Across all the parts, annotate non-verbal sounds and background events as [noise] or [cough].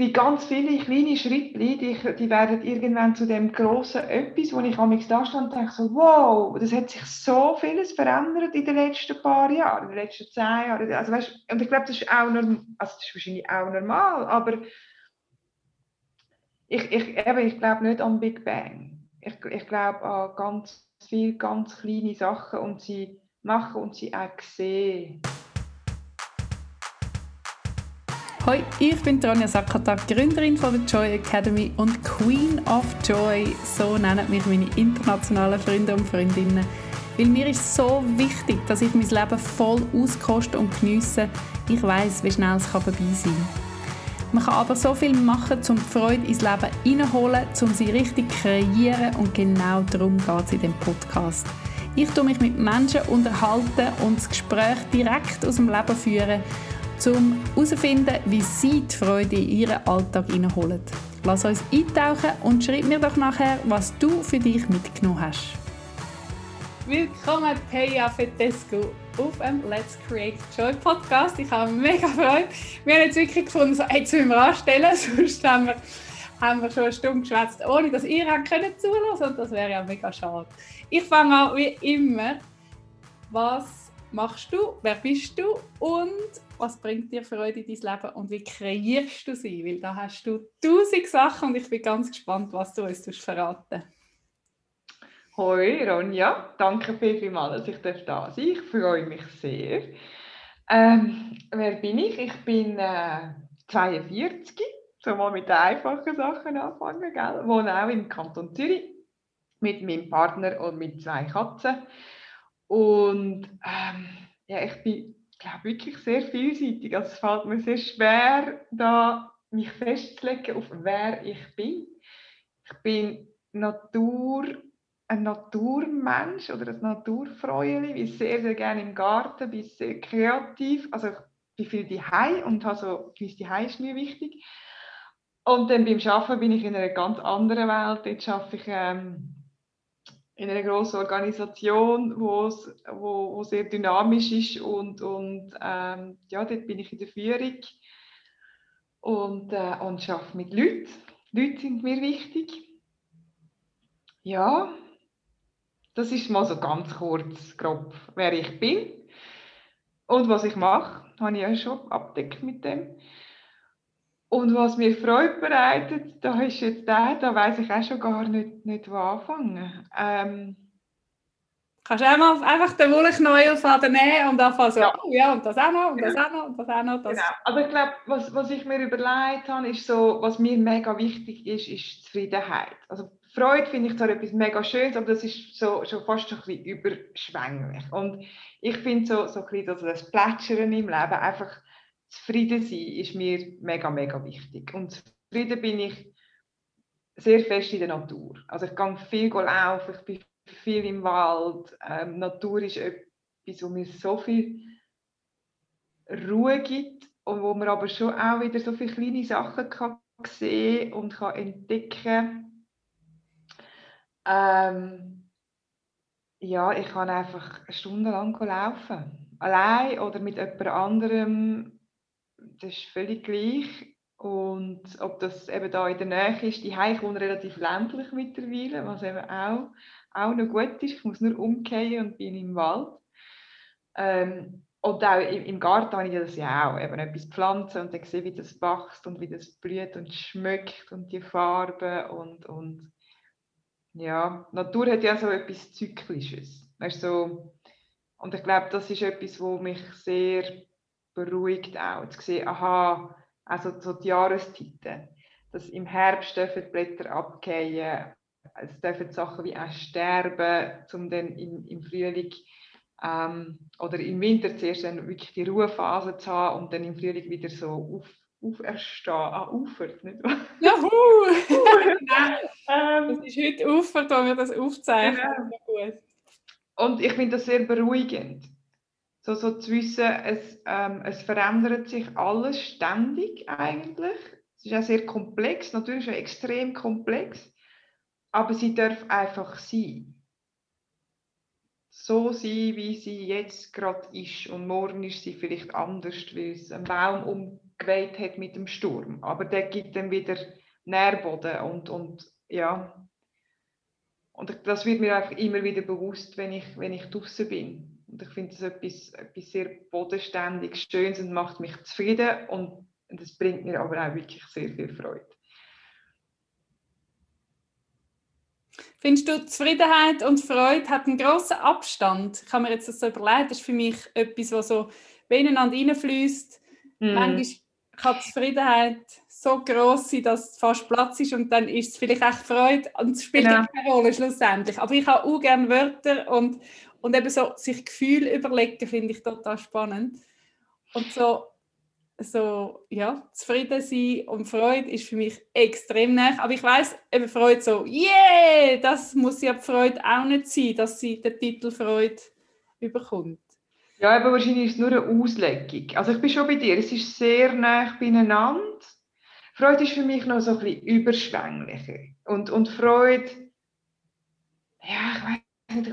die ganz viele kleine Schritte, die, die werden irgendwann zu dem grossen Etwas, wo ich am da stand und denke so, wow, das hat sich so vieles verändert in den letzten paar Jahren, in den letzten zehn Jahren. Also, weißt, und ich glaube, das ist auch normal, also das ist wahrscheinlich auch normal, aber ich, ich, eben, ich glaube nicht an Big Bang. Ich, ich glaube an ganz viele ganz kleine Sachen und sie machen und sie auch sehen. Hoi, ich bin Tronja Sakatak, Gründerin von der Joy Academy und Queen of Joy, so nennen mich meine internationalen Freunde und Freundinnen. Weil mir ist so wichtig, dass ich mein Leben voll auskoste und geniesse. Ich weiß, wie schnell es vorbei sein kann. Man kann aber so viel machen, um die Freude ins Leben hineinholen, um sie richtig zu kreieren und genau darum geht es in diesem Podcast. Ich tue mich mit Menschen unterhalten und das Gespräch direkt aus dem Leben führen um herauszufinden, wie sie die Freude in ihren Alltag hineinholen. Lass uns eintauchen und schreib mir doch nachher, was du für dich mitgenommen hast. Willkommen, Peja Fetescu, auf dem Let's Create Joy Podcast. Ich habe mega Freude. Wir haben jetzt wirklich gefunden, so, jetzt müssen wir anstellen, [laughs] sonst haben wir, haben wir schon eine Stunde geschwätzt, ohne dass ihr können zulassen und das wäre ja mega schade. Ich fange an, wie immer, was machst du, wer bist du und was bringt dir Freude in dein Leben und wie kreierst du sie? Weil da hast du tausend Sachen und ich bin ganz gespannt, was du uns verraten Hoi Ronja, danke vielmals, dass ich da sein darf. Ich freue mich sehr. Ähm, wer bin ich? Ich bin äh, 42, so mal mit den einfachen Sachen anfangen, gell? wohne auch im Kanton Zürich mit meinem Partner und mit zwei Katzen. Und ähm, ja, ich bin glaube wirklich sehr vielseitig. Also es fällt mir sehr schwer, da mich festzulegen auf wer ich bin. Ich bin Natur, ein Naturmensch oder ein Naturfreueli, bin sehr, sehr gerne im Garten, bin sehr kreativ, also ich bin viel daheim und habe so, gewisse daheim ist mir wichtig. Und dann beim Arbeiten bin ich in einer ganz anderen Welt. Jetzt arbeite ich ähm, in einer großen Organisation, wo's, wo, wo sehr dynamisch ist und, und ähm, ja, dort bin ich in der Führung und, äh, und arbeite mit Leuten. Leute sind mir wichtig. Ja, das ist mal so ganz kurz, grob, wer ich bin und was ich mache, habe ich ja schon abdeckt mit dem. Und was mir Freude bereitet, da ist jetzt der, da weiß ich auch schon gar nicht, nicht wo anfangen. Ähm, Kannst du einmal einfach den Wollknäuelfaden nehmen und anfangen so, ja. oh ja, und das auch noch, und das auch noch, und das auch noch. Das. Genau. Aber ich glaube, was, was ich mir überlegt habe, ist so, was mir mega wichtig ist, ist Zufriedenheit. Also Freude finde ich zwar etwas mega Schönes, aber das ist so, schon fast ein bisschen überschwänglich. Und ich finde so, so ein bisschen das Plätschern im Leben einfach zufrieden sein ist mir mega, mega wichtig. Und zufrieden bin ich sehr fest in der Natur. Also ich gehe viel laufen, ich bin viel im Wald. Ähm, Natur ist etwas, wo mir so viel Ruhe gibt und wo man aber schon auch wieder so viele kleine Sachen kann sehen und kann entdecken. Ähm, ja, ich kann einfach stundenlang laufen. Allein oder mit jemand anderem das ist völlig gleich. Und ob das eben da in der Nähe ist, die Heim wohnt relativ ländlich mittlerweile, was eben auch, auch noch gut ist. Ich muss nur umkehren und bin im Wald. Ähm, und auch im, Garten habe ich das ja auch, eben etwas pflanzen und dann sehe, wie das wächst und wie das blüht und schmeckt und die Farben und, und ja, Natur hat ja so etwas Zyklisches. Weißt, so, und ich glaube, das ist etwas, wo mich sehr beruhigt auch, zu sehen, aha, also so die Jahreszeiten, dass im Herbst dürfen die Blätter abgehen, es dürfen Sachen wie auch sterben, um dann im, im Frühling ähm, oder im Winter zuerst dann wirklich die Ruhephase zu haben und dann im Frühling wieder so auf, auferstehen, ah, ufert, nicht wahr? Juhu! [laughs] ähm, das ist heute ufert, wo wir das aufzeichnen. Genau. Und ich finde das sehr beruhigend so, so zu wissen, es, ähm, es verändert sich alles ständig eigentlich. Es ist auch sehr komplex, natürlich auch extrem komplex, aber sie darf einfach sein. So sein, wie sie jetzt gerade ist und morgen ist sie vielleicht anders, weil es ein Baum geweht hat mit dem Sturm. Aber der gibt dann wieder Nährboden und, und ja. Und das wird mir einfach immer wieder bewusst, wenn ich, wenn ich draußen bin. Und ich finde das etwas, etwas sehr bodenständig, Schönes und macht mich zufrieden und das bringt mir aber auch wirklich sehr viel Freude. Findest du, Zufriedenheit und Freude hat einen grossen Abstand? Ich habe mir jetzt das so überlegt, das ist für mich etwas, was so ineinander reinfließt. Mm. Manchmal kann Zufriedenheit so groß sein, dass es fast Platz ist und dann ist es vielleicht echt Freude und es spielt genau. keine Rolle schlussendlich. Aber ich habe auch gerne Wörter und, und eben so sich Gefühle überlegen, finde ich total spannend. Und so so, ja, zufrieden sein und Freude ist für mich extrem nah. Aber ich weiß eben Freude so, yeah, das muss ja Freude auch nicht sein, dass sie den Titel Freude überkommt. Ja, aber wahrscheinlich ist es nur eine Auslegung. Also ich bin schon bei dir, es ist sehr nah beieinander. Freude ist für mich noch so ein bisschen überschwänglicher. Und, und Freude, ja, ich weiß nicht,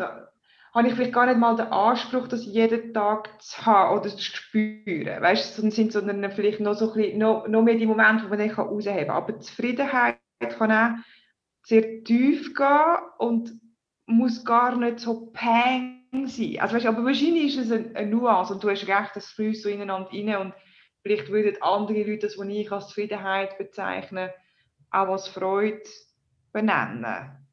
habe ich vielleicht gar nicht mal den Anspruch, das jeden Tag zu haben oder zu spüren. Weißt du, sind sondern vielleicht noch, so bisschen, noch, noch mehr die Momente, wo man dann rausheben kann. Aber Zufriedenheit kann auch sehr tief gehen und muss gar nicht so peng sein. Also, weißt, aber wahrscheinlich ist es eine, eine Nuance und du hast recht, es fließt so ineinander rein und vielleicht würden andere Leute das, was ich als Zufriedenheit bezeichne, auch als Freude benennen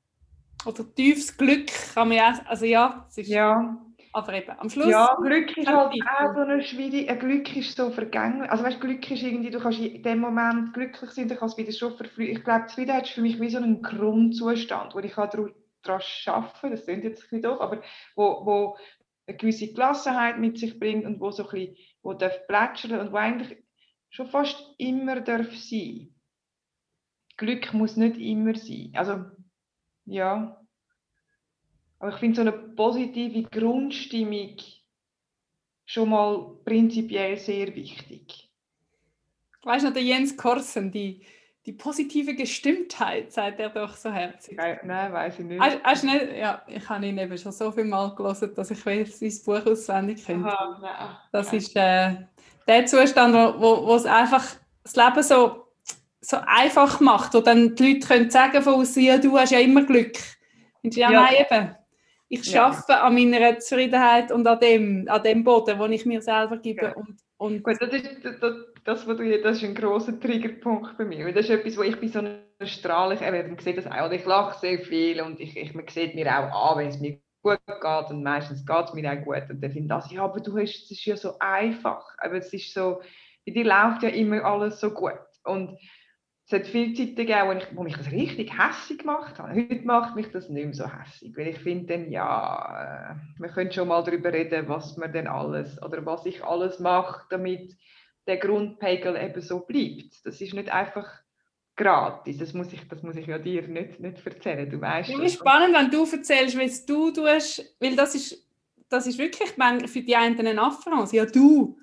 oder tiefes Glück kann man ja, also ja, es ist, ja. aber eben am Schluss. Ja, Glück ist halt auch so eine schwierige, Glück ist so vergänglich, also weißt, Glück ist irgendwie, du kannst in dem Moment glücklich sein, du kannst wieder schon verflüchten. Ich glaube, Zufriedenheit ist für mich wie so ein Grundzustand, wo ich daran arbeiten kann, das klingt jetzt ein bisschen doof, aber wo, wo eine gewisse Gelassenheit mit sich bringt und wo so ein bisschen, wo darf plätschern und wo eigentlich schon fast immer darf sein. Glück muss nicht immer sein. Also ja. Aber ich finde so eine positive Grundstimmung schon mal prinzipiell sehr wichtig. Weißt du noch, der Jens Korsen, die, die positive Gestimmtheit, sagt er doch so herzlich. Nein, weiß ich nicht. Hast, nicht. Ja, ich habe ihn eben schon so viel Mal gelesen, dass ich weiß, sein Buch auswendig kenne. Das ist äh, der Zustand, wo, wo, wo es einfach das Leben so so einfach macht, wo dann die Leute können sagen von ja, du hast ja immer Glück. Und ja, ja. nein, eben. Ich ja. arbeite an meiner Zufriedenheit und an dem, an dem Boden, den ich mir selber gebe. Ja. Und, und Gut, das ist, das, das, was du, das ist ein grosser Triggerpunkt bei mir. Das ist etwas, wo ich bei so einer Strahlung, man sieht das auch, ich lache sehr viel und ich, ich, man sieht mir auch an, wenn es mir gut geht und meistens geht es mir auch gut und dann finde ich, ja, aber du hast, es ist ja so einfach, aber es ist so, bei dir läuft ja immer alles so gut und es hat viele Zeiten gegeben, wo, ich, wo mich das richtig hässlich gemacht hat. Heute macht mich das nicht mehr so hässlich, weil ich finde dann, ja, äh, wir können schon mal darüber reden, was man denn alles oder was ich alles mache, damit der Grundpegel eben so bleibt. Das ist nicht einfach gratis. Das muss ich, das muss ich ja dir nicht, nicht erzählen. Du weißt. Ja, ist spannend, wenn du erzählst, was du tust, weil das ist, das ist wirklich für die einen ein Affront. Ja, du,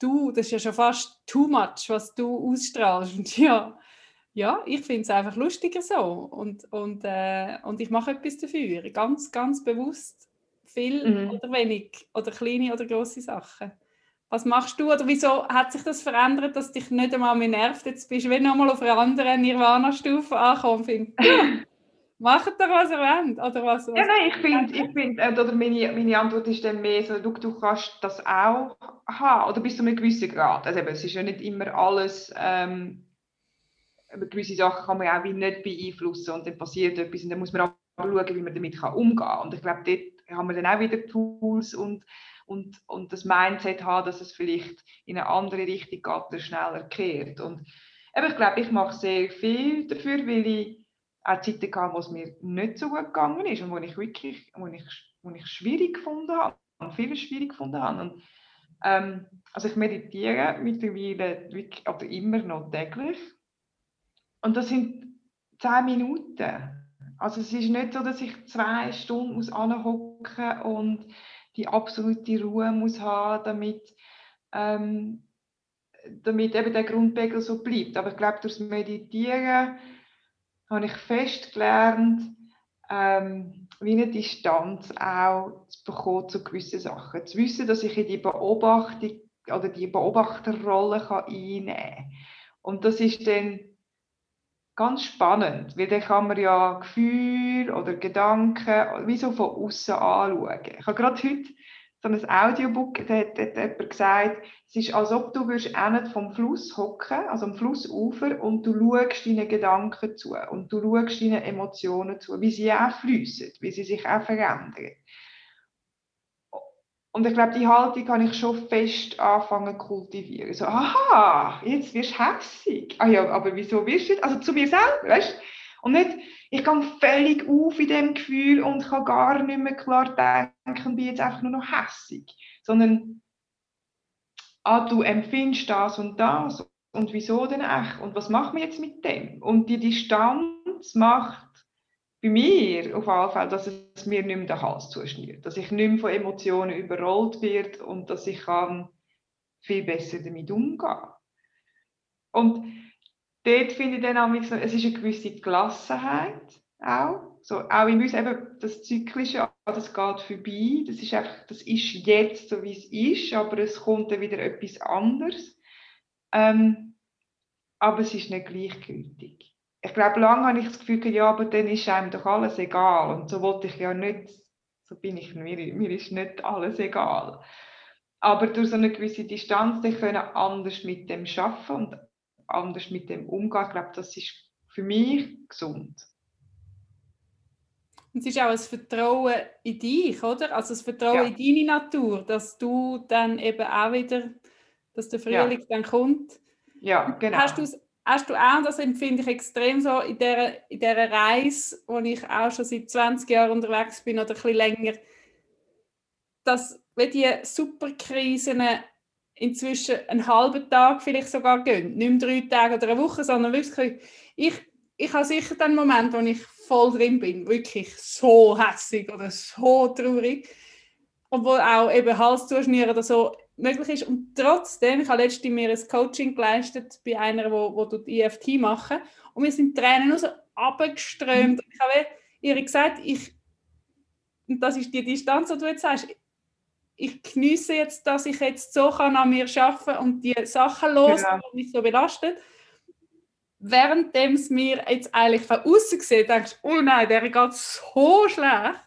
du, das ist ja schon fast too much, was du ausstrahlst. Und ja, ja, ich finde es einfach lustiger so und, und, äh, und ich mache etwas dafür, ganz, ganz bewusst viel mhm. oder wenig oder kleine oder große Sachen. Was machst du oder wieso hat sich das verändert, dass dich nicht einmal mehr nervt? Jetzt bist du wieder mal auf einer anderen Nirvana-Stufe angekommen. Find. [laughs] Macht doch, was ihr wollt. Oder was, was ja, nein, ich finde, ich find, äh, oder meine, meine Antwort ist dann mehr so, du, du kannst das auch haben, oder bis zu einem gewissen Grad. Also eben, es ist ja nicht immer alles ähm, gewisse Sachen kann man auch wie nicht beeinflussen und dann passiert etwas und dann muss man auch schauen, wie man damit umgehen kann. Und ich glaube, dort haben wir dann auch wieder Tools und, und, und das Mindset haben, dass es vielleicht in eine andere Richtung geht oder schneller kehrt. Und aber ich glaube, ich mache sehr viel dafür, weil ich auch Zeiten hatte, wo es mir nicht so gut gegangen ist und wo ich wirklich wo ich, wo ich schwierig gefunden habe und viele schwierig gefunden habe. Und, ähm, also ich meditiere mittlerweile wirklich, oder immer noch täglich und das sind zehn Minuten. Also es ist nicht so, dass ich zwei Stunden muss anhocken und die absolute Ruhe muss haben, damit, ähm, damit eben der Grundpegel so bleibt. Aber ich glaube, durch das Meditieren habe ich fest gelernt, ähm, wie eine Distanz auch zu bekommen zu gewissen Sachen. Zu wissen, dass ich in die Beobachtung oder die Beobachterrolle kann einnehmen kann. Und das ist dann ganz spannend, weil dann kann man ja Gefühle oder Gedanken wie so von außen anschauen. Ich habe gerade heute so ein Audiobook, da hat, hat jemand gesagt, es ist, als ob du würdest vom Fluss hocken, also am Flussufer, und du schaust deinen Gedanken zu und du schaust deinen Emotionen zu, wie sie auch fließen, wie sie sich auch verändern. Und ich glaube, die Haltung kann ich schon fest anfangen zu kultivieren. So, aha, jetzt wirst du hässig. Ah ja, aber wieso wirst du jetzt? Also zu mir selber, weißt du? Und nicht, ich gehe völlig auf in dem Gefühl und kann gar nicht mehr klar denken bin jetzt einfach nur noch hässig. Sondern, ah, du empfindest das und das. Und wieso denn echt? Und was machen wir jetzt mit dem? Und die Distanz macht bei mir auf jeden Fall, dass es mir nicht mehr den Hals zuschnürt, dass ich nicht mehr von Emotionen überrollt werde und dass ich kann viel besser damit umgehen Und dort finde ich dann auch, es ist eine gewisse Gelassenheit auch. So, auch in uns eben das Zyklische, das geht vorbei, das ist einfach, das ist jetzt so, wie es ist, aber es kommt dann wieder etwas anderes. Ähm, aber es ist nicht gleichgültig ich glaube, lange habe ich das Gefühl, ja, aber dann ist einem doch alles egal. Und so wollte ich ja nicht, so bin ich, mir, mir ist nicht alles egal. Aber durch so eine gewisse Distanz, die können anders mit dem schaffen und anders mit dem umgehen. Ich glaube, das ist für mich gesund. Und es ist auch ein Vertrauen in dich, oder? Also das Vertrauen ja. in deine Natur, dass du dann eben auch wieder, dass der Frühling ja. dann kommt. Ja, genau. Hast du hast du auch, das empfinde ich extrem so in dieser, in dieser Reise, wo ich auch schon seit 20 Jahren unterwegs bin oder ein bisschen länger, dass wenn die Superkrisen inzwischen einen halben Tag vielleicht sogar gehen, nicht mehr drei Tage oder eine Woche, sondern wirklich, ich, ich habe sicher den Moment, wo ich voll drin bin, wirklich so hässig oder so traurig wo auch eben Hals zuschnüren oder so möglich ist. Und trotzdem, ich habe letztens mir ein Coaching geleistet bei einer, wo, wo die EFT machen und wir sind Tränen nur so abgeströmt. Ich habe ihr gesagt, ich, und das ist die Distanz, die du jetzt sagst, ich genieße jetzt, dass ich jetzt so kann an mir arbeiten und die Sachen los, genau. die mich so belastet. Währenddem es mir jetzt eigentlich von außen sieht, denkst du, oh nein, der geht so schlecht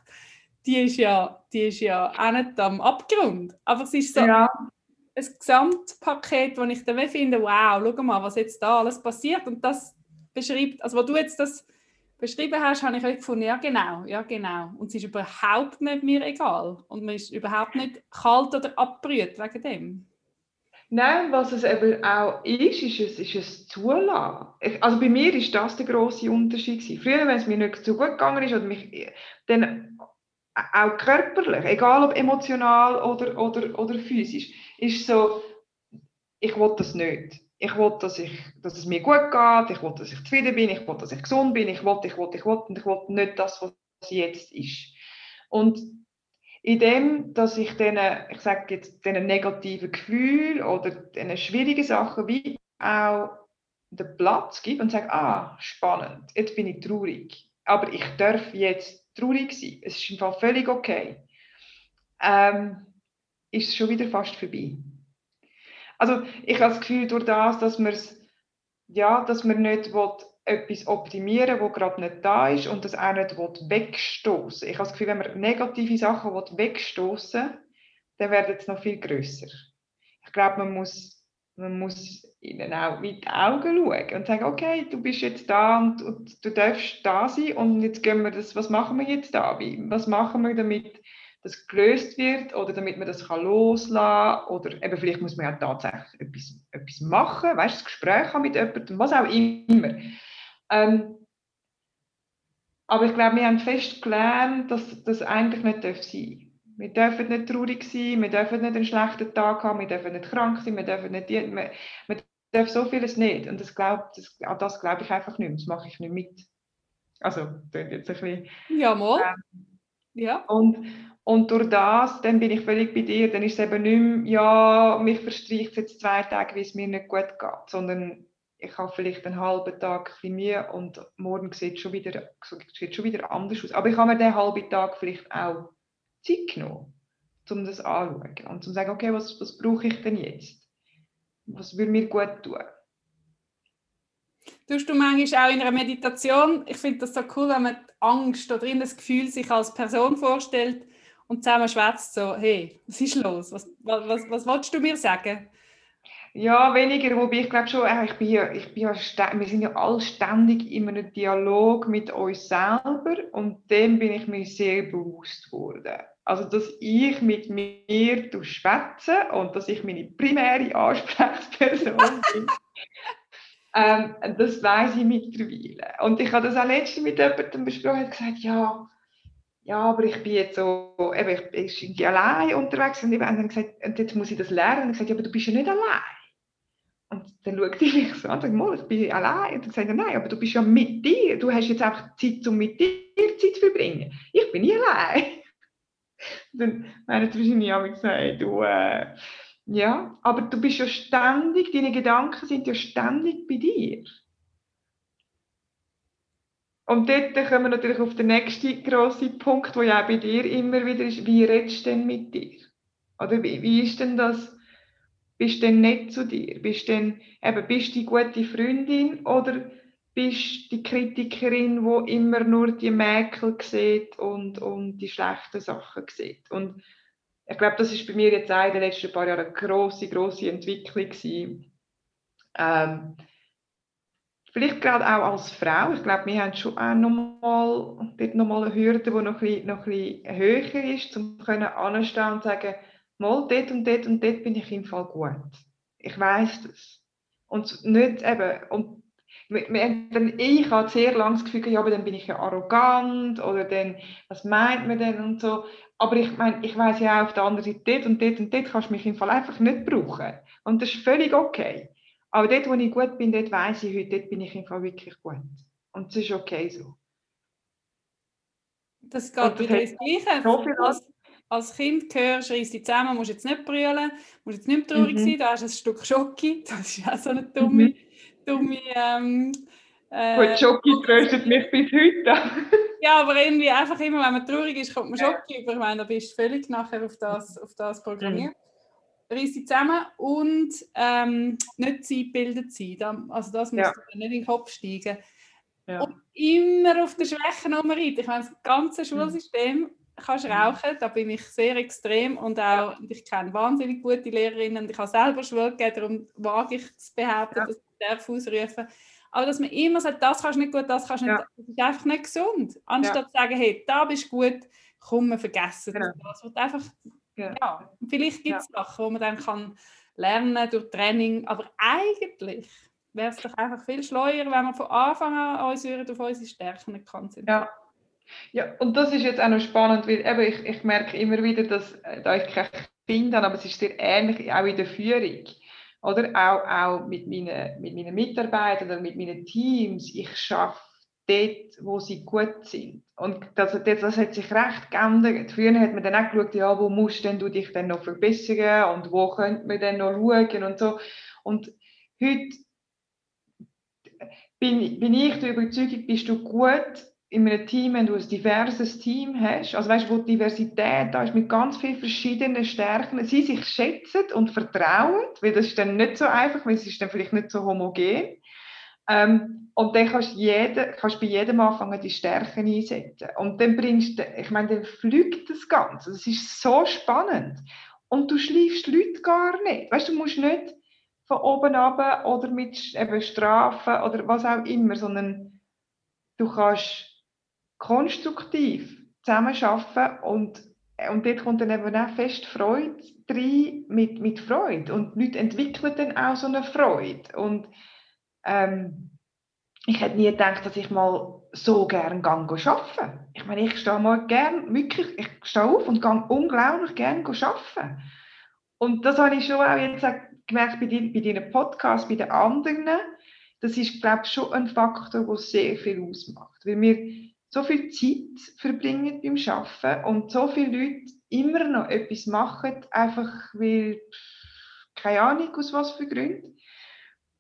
die ist ja, die ist ja auch nicht am Abgrund. Aber es ist so ja. ein Gesamtpaket, wo ich dann finde, wow, schau mal, was jetzt da alles passiert. Und das beschreibt, also wo du jetzt das beschrieben hast, habe ich gefunden, ja genau, ja genau. Und es ist überhaupt nicht mir egal. Und man ist überhaupt nicht kalt oder abgerührt wegen dem. Nein, was es eben auch ist, ist es, ist es Zulassen. Also bei mir ist das der große Unterschied Früher, wenn es mir nicht so gut gegangen ist, oder mich, dann auch körperlich, egal ob emotional oder, oder, oder physisch, ist so, ich will das nicht. Ich will, dass, ich, dass es mir gut geht, ich will, dass ich zufrieden bin, ich will, dass ich gesund bin, ich will, ich will, ich will, und ich will nicht das, was jetzt ist. Und in dem, dass ich diesen, ich sage jetzt, diesen negativen Gefühlen oder diesen schwierigen Sachen wie auch den Platz gebe und sage, ah, spannend, jetzt bin ich traurig, aber ich darf jetzt traurig sein. Es ist im Fall völlig okay. Ähm, ist es schon wieder fast vorbei. Also ich habe das Gefühl, durch das, dass man ja, dass man nicht will, etwas optimieren will, gerade nicht da ist und das auch nicht wegstoßen Ich habe das Gefühl, wenn man negative Sachen wegstoßen dann werden es noch viel größer. Ich glaube, man muss, man muss ihnen auch mit den Augen schauen und sagen, okay, du bist jetzt da und, und, du darfst da sein und jetzt gehen wir das, was machen wir jetzt da? Wie, was machen wir, damit das gelöst wird oder damit man das kann loslassen oder eben vielleicht muss man ja tatsächlich etwas, etwas machen, weißt, das Gespräch haben mit jemandem, was auch immer. Ähm, aber ich glaube, wir haben fest gelernt, dass das eigentlich nicht sein darf. Wir dürfen nicht traurig sein, wir dürfen nicht einen schlechten Tag haben, wir dürfen nicht krank sein, wir dürfen nicht, wir, wir darf so vieles nicht. Und das glaub, das, an das glaube ich einfach nicht. Das mache ich nicht mit. Also, das jetzt ein bisschen. Ja, mal. Ähm, ja. Und, und durch das, dann bin ich völlig bei dir, dann ist es eben nicht mehr, ja, mich verstreicht jetzt zwei Tage, wie es mir nicht gut geht, sondern ich habe vielleicht einen halben Tag ein bisschen Mühe und morgen sieht es schon wieder, sieht schon wieder anders aus. Aber ich habe mir den halben Tag vielleicht auch Zeit genommen. um das anzuschauen und zu sagen, okay, was, was brauche ich denn jetzt? Was würde mir gut tun? Tust du manchmal auch in einer Meditation, ich finde das so cool, wenn man die Angst oder das Gefühl sich als Person vorstellt und zusammen schwätzt so, hey, was ist los? Was, was, was, wolltest du mir sagen? Ja, weniger, wobei ich glaube schon, äh, ich bin ja, ich bin ja wir sind ja alle ständig in einem Dialog mit uns selber und dem bin ich mir sehr bewusst geworden. Also, dass ich mit mir schwätze und dass ich meine primäre Ansprechperson [laughs] bin. ähm, das weiß ich mittlerweile. Und ich habe das auch letztens mit jemandem besprochen und gesagt, ja, ja, aber ich bin jetzt so, eben, ich bin irgendwie allein unterwegs und, ich, dann gesagt, und jetzt muss ich das lernen. Und ich gesagt, ja, aber du bist ja nicht allein. Und dann schaut sie mich so an und sagt, mal, ich bin allein. Und dann sagt er, nein, aber du bist ja mit dir. Du hast jetzt einfach Zeit, um mit dir Zeit zu verbringen. Ich bin nie allein. [laughs] dann meinen wahrscheinlich auch gesagt, du, äh, ja, aber du bist ja ständig, deine Gedanken sind ja ständig bei dir. Und dort kommen wir natürlich auf den nächsten grossen Punkt, der ja auch bei dir immer wieder ist, wie redest du denn mit dir? Oder wie, wie ist denn das, bist du denn nett zu dir? Bist du denn, eben, bist du die gute Freundin oder bist die Kritikerin, die immer nur die Mäkel sieht und, und die schlechten Sachen sieht? Und ich glaube, das ist bei mir jetzt auch in den letzten paar Jahren eine grosse, grosse Entwicklung gewesen. Ähm, vielleicht gerade auch als Frau. Ich glaube, wir haben schon auch nochmal, nochmal eine Hürde, die noch ein noch ein bisschen höher ist, um anstehen und sagen, mal dort und dort und dort bin ich im Fall gut. Ich weiß das. Und nicht eben, und ich habe sehr lange das Gefühl, ja, aber dann bin ich ja arrogant oder dann, was meint man denn und so. Aber ich meine, ich weiß ja auch auf der anderen Seite, dort und dort und dort kannst du mich im Fall einfach nicht brauchen. Und das ist völlig okay. Aber dort, wo ich gut bin, dort weiß ich heute, dort bin ich im Fall wirklich gut. Und das ist okay so. Das geht wieder ins Gleiche. Als, als Kind hörst, reiss dich zusammen, musst jetzt nicht brüllen, musst jetzt nicht traurig mhm. sein, da hast du ein Stück Schoki, [laughs] das ist auch so eine dumme, mhm. Dumme ähm, äh, Gut, Schoki tröstet mich bis heute. [laughs] ja, aber irgendwie einfach immer, wenn man traurig ist, kommt man Schoki über. Ich meine, da bist du völlig nachher auf das, auf das programmiert. Mhm. Reiss dich zusammen und ähm, nicht zeitbildet sein. Also das muss ja. nicht in den Kopf steigen. Ja. Und immer auf der Schwächennummer rein. Ich meine, das ganze Schulsystem kannst rauchen, da bin ich sehr extrem und auch ich kenne wahnsinnig gute Lehrerinnen und ich habe selber Schule gegeben, darum wage ich zu behaupten, ja. dass darf ausrufen aber dass man immer sagt, das kannst du nicht gut, das kannst du nicht, ja. das ist einfach nicht gesund. Anstatt zu sagen, hey, da bist du gut, komm, wir vergessen genau. das. wird einfach, ja. vielleicht gibt es Sachen, wo man dann kann lernen durch Training, aber eigentlich wäre es doch einfach viel schleuer, wenn man von Anfang an uns auf unsere Stärken konzentrieren. Ja. Ja, und das ist jetzt auch noch spannend, weil eben ich, ich merke immer wieder, dass, äh, da ich kein Kind habe, aber es ist sehr ähnlich auch in der Führung. Oder auch, auch mit, meinen, mit meinen Mitarbeitern oder mit meinen Teams. Ich schaffe dort, wo sie gut sind. Und das, das, das hat sich recht geändert. Früher hat man dann auch geschaut, ja, wo musst denn du dich denn noch verbessern und wo könnte man denn noch schauen und so. Und heute bin, bin ich der Überzeugung, bist du gut in einem Team, wenn du ein diverses Team hast, also weißt, wo die Diversität da ist mit ganz vielen verschiedenen Stärken, sie sich schätzen und vertrauen, weil das ist dann nicht so einfach, weil es ist dann vielleicht nicht so homogen. Ähm, und dann kannst du jede, kannst bei jedem anfangen, die Stärken einsetzen. Und dann bringst du, ich meine, dann fliegt das Ganze. Das ist so spannend. Und du schleifst Leute gar nicht. Weißt du, musst nicht von oben ab oder mit eben Strafen oder was auch immer, sondern du kannst konstruktiv zusammenarbeiten und, und dort kommt dann eben auch fest Freude rein mit, mit Freude und Leute entwickeln dann auch so eine Freude und ähm, ich hätte nie gedacht, dass ich mal so gerne arbeiten Ich meine, ich stehe mal gern, wirklich, ich stehe auf und gehe unglaublich gerne arbeiten. Und das habe ich schon auch jetzt gemerkt bei, bei deinen Podcasts, bei den anderen. Das ist, glaube ich, schon ein Faktor, der sehr viel ausmacht. Weil wir so viel Zeit verbringen beim Arbeiten und so viele Leute immer noch etwas machen, einfach weil, keine Ahnung aus was für Gründen.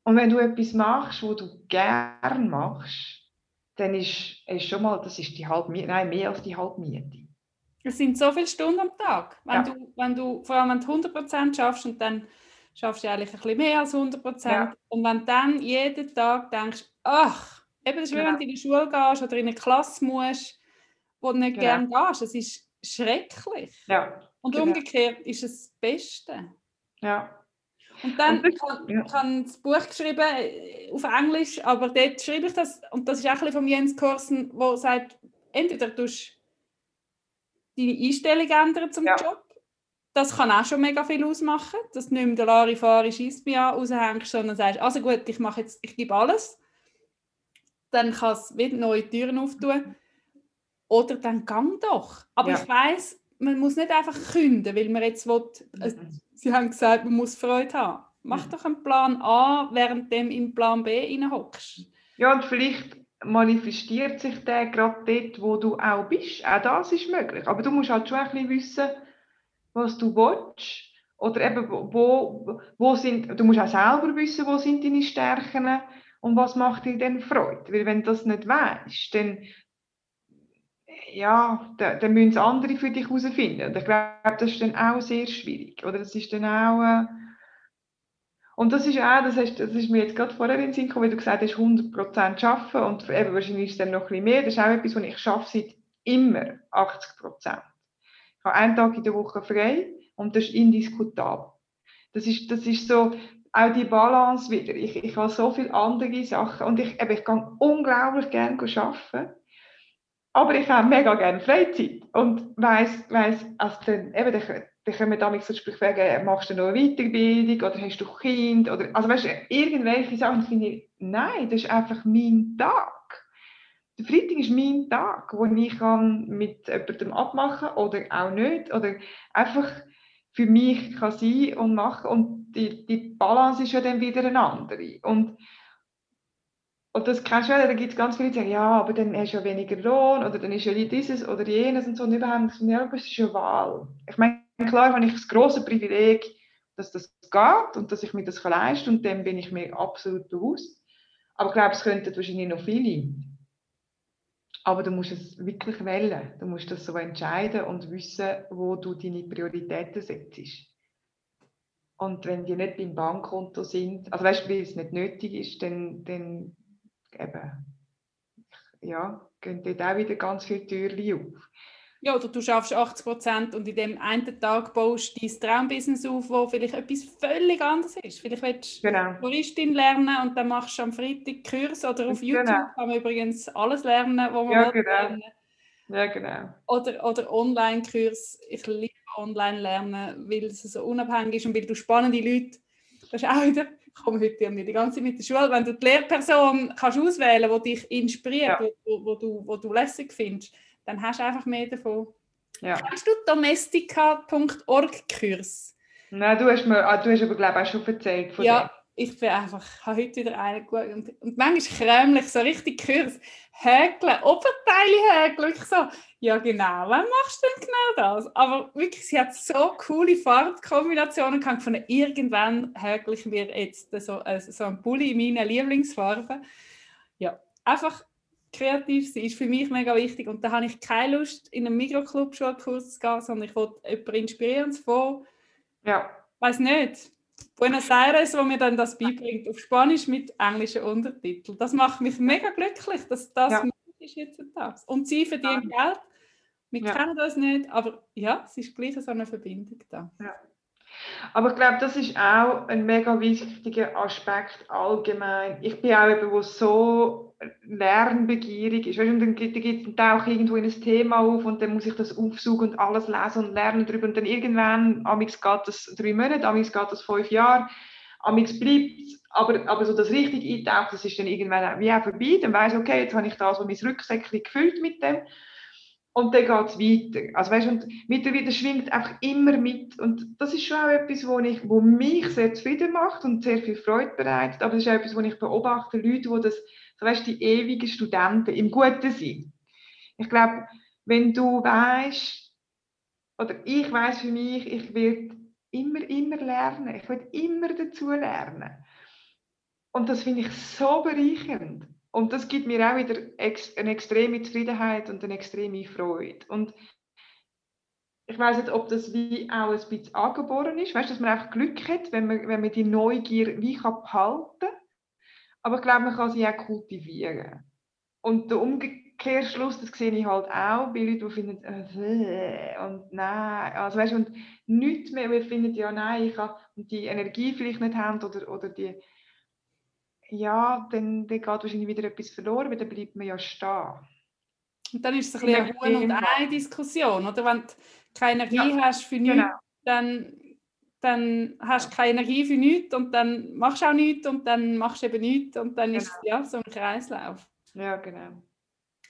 Und wenn du etwas machst, wo du gern machst, dann ist es schon mal, das ist die halbe Miete, nein, mehr als die halbe Miete. Es sind so viele Stunden am Tag. Wenn, ja. du, wenn du, vor allem wenn du 100% schaffst und dann schaffst du eigentlich ein bisschen mehr als 100%. Ja. Und wenn du dann jeden Tag denkst, ach, eben das ist wie wenn du in die Schule gehst oder in eine Klasse musst, wo du nicht genau. gerne gehst. Es ist schrecklich. Ja. Und genau. umgekehrt ist es das Beste. Ja. Und dann ja. kann das Buch geschrieben äh, auf Englisch, aber dort schreibe ich das, und das ist auch ein bisschen von Jens Korsen, wo sagt, entweder tust deine Einstellung ändern zum ja. Job, das kann auch schon mega viel ausmachen, dass du nicht mehr der Larifari schießt an raushängst, sondern sagst, also gut, ich mache jetzt, ich gebe alles, dann kann es wieder neue Türen auftun. Oder dann gang doch. Aber ja. ich weiß, man muss nicht einfach künden, weil man jetzt will, mhm. Sie haben gesagt, man muss Freude haben. Mach mhm. doch einen Plan A, während du in Plan B reinhockst. Ja, und vielleicht manifestiert sich der gerade dort, wo du auch bist. Auch das ist möglich. Aber du musst halt schon ein bisschen wissen, was du willst. Oder eben, wo, wo sind, du musst auch selber wissen, wo sind deine Stärken und was macht dir denn Freude. Weil wenn du das nicht weißt, dann ja, dann, dann müssen es andere für dich herausfinden. Und ich glaube, das ist dann auch sehr schwierig. Oder das ist dann auch... Äh, und das ist auch, das, hast, das ist mir jetzt gerade vorher in den Sinn gekommen, weil du gesagt hast, 100% arbeiten und eben wahrscheinlich ist es dann noch ein bisschen mehr. Das ist auch etwas, was ich schaffe seit immer 80%. Ich habe einen Tag in der Woche frei und das ist indiskutabel. Das ist, das ist so, auch die Balance wieder. Ich, ich habe so viele andere Sachen und ich, ich kann unglaublich gerne arbeiten. Aber ich habe mega gerne Freizeit und weiss, weiss also dann, eben, dann, dann können wir damit so fragen, machst du noch eine Weiterbildung oder hast du Kind? Oder, also weißt du, irgendwelche Sachen finde ich, nein, das ist einfach mein Tag. Der Freitag ist mein Tag, wo ich kann mit jemandem abmachen oder auch nicht. Oder einfach für mich kann sein und machen. Und die, die Balance ist ja dann wieder eine andere. Und und das kennst du ja, da gibt es ganz viele, die sagen, ja, aber dann hast du ja weniger Lohn oder dann ist ja dieses oder jenes und so. Und überhaupt, ja, aber ist ja Wahl. Ich meine, klar habe ich das große Privileg, dass das geht und dass ich mir das leisten kann und dem bin ich mir absolut bewusst. Aber ich glaube, es könnten wahrscheinlich noch viele. Aber du musst es wirklich wählen. Du musst das so entscheiden und wissen, wo du deine Prioritäten setzt. Und wenn die nicht beim Bankkonto sind, also weißt du, weil es nicht nötig ist, dann, dann eben, ja, gehen dort auch wieder ganz viele Türen auf. Ja, oder du schaffst 80 Prozent und in dem einen Tag baust du dein Traumbusiness auf, wo vielleicht etwas völlig anderes ist. Vielleicht willst du genau. Floristin lernen und dann machst du am Freitag Kurs oder auf genau. YouTube kann man übrigens alles lernen, was man ja, genau. lernen Ja, genau. Oder, oder Online-Kurs. Ich liebe Online-Lernen, weil es so unabhängig ist und weil du spannende Leute, das ist auch wieder ich komme heute irgendwie die ganze Zeit mit der Schule, wenn du die Lehrperson kannst auswählen kannst, die dich inspiriert, ja. wo, wo, du, wo du lässig findest, dann hast du einfach mehr davon. Ja. Kennst du domestica.org Kurs? Nein, du hast, mir, ah, du hast aber, glaube ich, auch schon erzählt von Ja, dem. Ich bin einfach, ich heute wieder einen gut und, und manchmal krämlich, so richtig Kurs, häkeln, Oberteile häkeln, wirklich so, ja genau, wann machst du denn genau das? Aber wirklich, sie hat so coole Farbkombinationen gehabt, von irgendwann häkel ich mir jetzt so, also so ein Pulli in meinen Lieblingsfarben. Ja, einfach kreativ sein ist für mich mega wichtig und da habe ich keine Lust, in einen Mikroclub-Schulkurs zu gehen, sondern ich wollte jemanden inspirieren von, ja. weiß nicht, Buenos Aires, wo mir dann das beibringt, auf Spanisch mit englischen Untertiteln. Das macht mich mega glücklich, dass das ja. möglich ist jetzt Und sie verdienen ja. Geld wir ja. kennen das nicht, aber ja, es ist gleich so eine Verbindung da. Ja. Aber ich glaube, das ist auch ein mega wichtiger Aspekt allgemein. Ich bin auch eben, wo so lernbegierig ist. Weißt, und dann, dann es auch irgendwo ein Thema auf und dann muss ich das aufsuchen und alles lesen und lernen darüber. Und dann irgendwann, amix geht das drei Monate, amix geht das fünf Jahre, amix bleibt aber, aber so das richtig eintauchen, das ist dann irgendwann wie auch vorbei. Dann weiß ich, okay, jetzt habe ich da so mein Rücksäckchen gefüllt mit dem. Und dann geht es weiter. Also weißt, und mittlerweile schwingt einfach immer mit. Und das ist schon auch etwas, wo, ich, wo mich sehr zufrieden macht und sehr viel Freude bereitet. Aber das ist auch etwas, wo ich beobachte, Leute, die das, Du weißt, die ewigen Studenten im Guten sein. Ich glaube, wenn du weißt, oder ich weiß für mich, ich werde immer, immer lernen, ich werde immer dazu lernen. Und das finde ich so bereichernd. Und das gibt mir auch wieder eine extreme Zufriedenheit und eine extreme Freude. Und ich weiß nicht, ob das wie auch ein bisschen angeboren ist, weißt, du, dass man einfach Glück hat, wenn man, wenn man die Neugier wie kann behalten kann aber ich glaube, man kann sie auch kultivieren. Und der Umkehrschluss, das sehe ich halt auch bei Leuten, die finden, äh, und nein, also weißt, und nichts mehr, wir finden, ja, nein, ich habe, und die Energie vielleicht nicht haben oder, oder die, ja, dann, dann geht wahrscheinlich wieder etwas verloren, weil dann bleibt man ja stehen. Und dann ist es ein bisschen eine Huhn- und Ei-Diskussion, oder? Wenn du keine Energie ja, hast für nichts, genau. dann, dann hast du keine Energie für nichts und dann machst du auch nichts und dann machst du eben nichts und dann genau. ist es ja so ein Kreislauf. Ja, genau.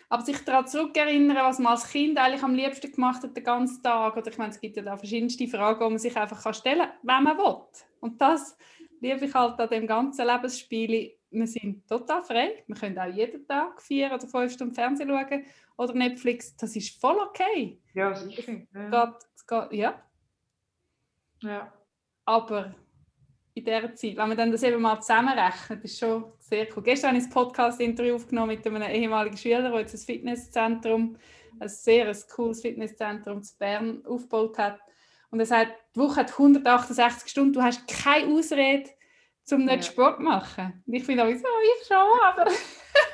Aber sich daran zurückerinnern, was man als Kind eigentlich am liebsten gemacht hat, den ganzen Tag, oder ich meine, es gibt ja da verschiedenste Fragen, die man sich einfach stellen kann, wenn man will. Und das liebe ich halt an dem ganzen Lebensspiel. Wir sind total frei. Wir können auch jeden Tag vier oder fünf Stunden Fernsehen schauen oder Netflix. Das ist voll okay. Ja, sicher. Ja. Geht, geht, ja. ja. Aber in dieser Zeit, wenn man dann das eben mal zusammenrechnet, ist schon sehr cool. Gestern habe ich ein Podcast-Interview aufgenommen mit einem ehemaligen Schüler, der jetzt ein Fitnesszentrum, ein sehr ein cooles Fitnesszentrum zu Bern aufgebaut hat. Und er sagt, die Woche hat 168 Stunden, du hast keine Ausrede, um nicht ja. Sport zu machen. Und ich finde auch so, ich schon, aber...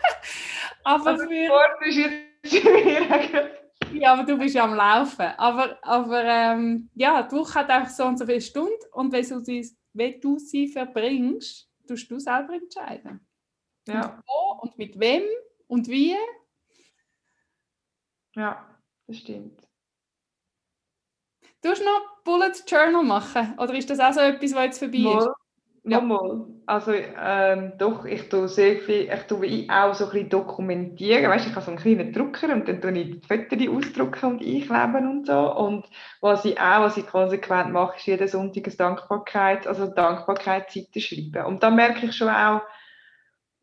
[laughs] aber also für... Sport ist jetzt [laughs] ja, aber du bist ja am Laufen. Aber, aber ähm, ja, die Woche hat einfach so und so viele Stunden und wenn du sie, wenn du sie verbringst, tust du selber entscheiden. Ja. Und wo und mit wem und wie. Ja, das stimmt. Du noch Bullet Journal machen? Oder ist das auch so etwas, was jetzt vorbei ist? Ja. Nochmal. Also ähm, doch, ich tue sehr viel, ich tue auch so ein bisschen dokumentieren. Weißt, ich habe so einen kleinen Drucker und dann tue ich die Fotos ausdrucken und einkleben und so. Und was ich auch, was ich konsequent mache, ist jeden Sonntag eine Dankbarkeit, also Dankbarkeitsseite schreiben. Und da merke ich schon auch,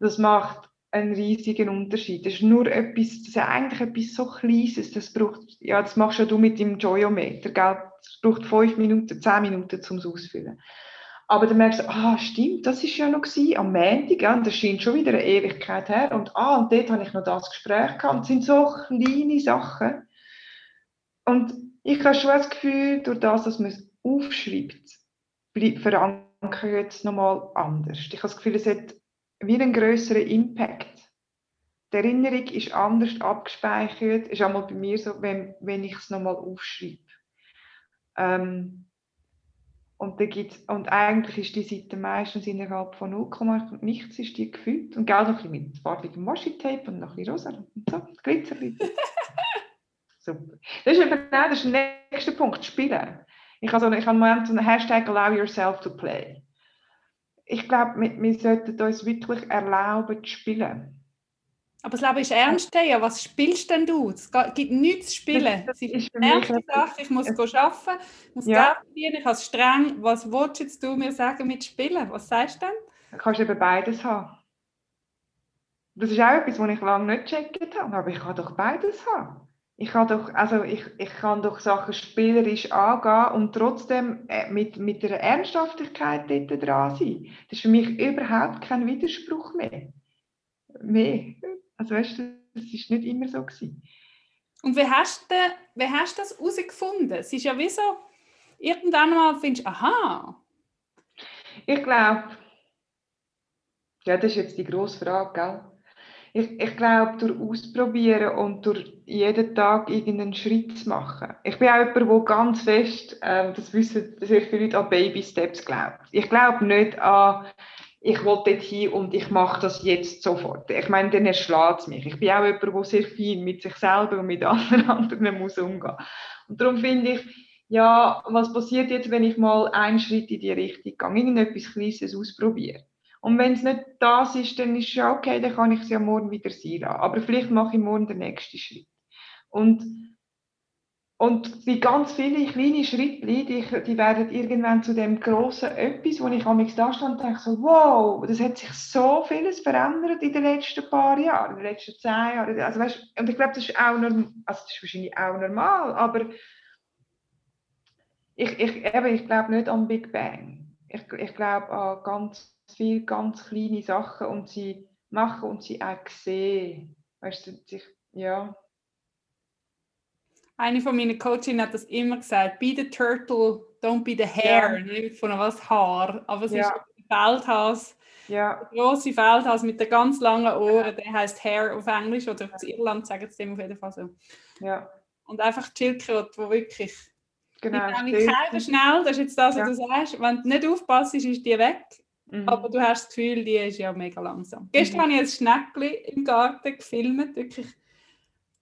das macht einen riesigen Unterschied. Das ist nur etwas, das ist eigentlich etwas so Kleines, das braucht, ja, das machst du mit dem Joyometer, gell? Das braucht fünf Minuten, zehn Minuten, um es auszufüllen. Aber dann merkst du, ah, stimmt, das ist ja noch gewesen, am Montag, ja, und das scheint schon wieder eine Ewigkeit her. Und ah, und dort habe ich noch das Gespräch gehabt. Das sind so kleine Sachen. Und ich habe schon das Gefühl, durch das, dass man es aufschreibt, verankert es nochmal anders. Ich habe das Gefühl, es hat wie einen größeren Impact. Die Erinnerung ist anders abgespeichert, ist einmal bei mir so, wenn, wenn ich es nochmal aufschreibe. Ähm, und, da gibt's, und eigentlich ist die Seite meistens innerhalb von 0, nichts ist die gefüllt. Und auch noch ein bisschen mit farbigem Washi-Tape und noch ein bisschen rosa und so, Glitzer. [laughs] Super. Das ist eben das ist der nächste Punkt, Spielen. Ich habe, so, ich habe im Moment so einen Hashtag Allow Yourself to Play. Ich glaube, wir, wir sollten uns wirklich erlauben zu spielen. Aber das Leben ist ernst, ja. Was spielst denn du? Es gibt nichts zu spielen. Das, das ist ernste Sache. Ich muss es, arbeiten, ich muss ja. Geld verdienen, ich habe es streng. Was willst du mir sagen mit Spielen? Was sagst du denn? Du kannst eben beides haben. Das ist auch etwas, was ich lange nicht gecheckt habe. Aber ich kann doch beides haben. Ich kann doch, also ich, ich kann doch Sachen spielerisch angehen und trotzdem äh, mit, mit einer Ernsthaftigkeit dort dran sein. Das ist für mich überhaupt kein Widerspruch mehr. Mehr. Also weißt du, das ist nicht immer so gewesen. Und wie hast, du, wie hast du das herausgefunden? Es ist ja wie so, irgendwann mal findest du, aha. Ich glaube, ja, das ist jetzt die grosse Frage, gell? Ich, ich glaube, durch Ausprobieren und durch jeden Tag irgendeinen Schritt zu machen. Ich bin auch jemand, der ganz fest, ähm, das wissen sehr viele Leute, an Baby Steps glaubt. Ich glaube nicht an ich will dort hin und ich mache das jetzt sofort. Ich meine, dann erschlägt es mich. Ich bin auch jemand, der sehr viel mit sich selber und mit [laughs] anderen, anderen muss umgehen. Und darum finde ich, ja, was passiert jetzt, wenn ich mal einen Schritt in die Richtung gehe, irgendetwas Kleines ausprobiere. Und wenn es nicht das ist, dann ist es ja okay, dann kann ich es ja morgen wieder sein. Aber vielleicht mache ich morgen den nächsten Schritt. Und und die ganz viele kleine Schritte, die, die werden irgendwann zu dem großen Etwas, wo ich am da stand und denke so, wow, das hat sich so vieles verändert in den letzten paar Jahren, in den letzten zehn Jahren. Also, weißt, und ich glaube, das ist auch normal, also das ist wahrscheinlich auch normal, aber ich, ich, eben, ich glaube nicht an Big Bang. Ich, ich glaube an ganz viele ganz kleine Sachen und sie machen und sie auch sehen. Weißt du, ja. Eine von meinen Coachinnen hat das immer gesagt, be the turtle, don't be the hare. Ja. Nicht von was Haar, aber es ja. ist ein Feldhas. Ja. Der große Feldhas mit den ganz langen Ohren, der heißt Hare auf Englisch oder in Irland sagen sie dem auf jeden Fall so. Ja. Und einfach Chilkrot, wo wirklich Genau. Die Käfer schnell, das ist jetzt das, was ja. du sagst. Wenn du nicht aufpasst, ist die weg. Mhm. Aber du hast das Gefühl, die ist ja mega langsam. Mhm. Gestern habe ich ein Schneckli im Garten gefilmt, wirklich,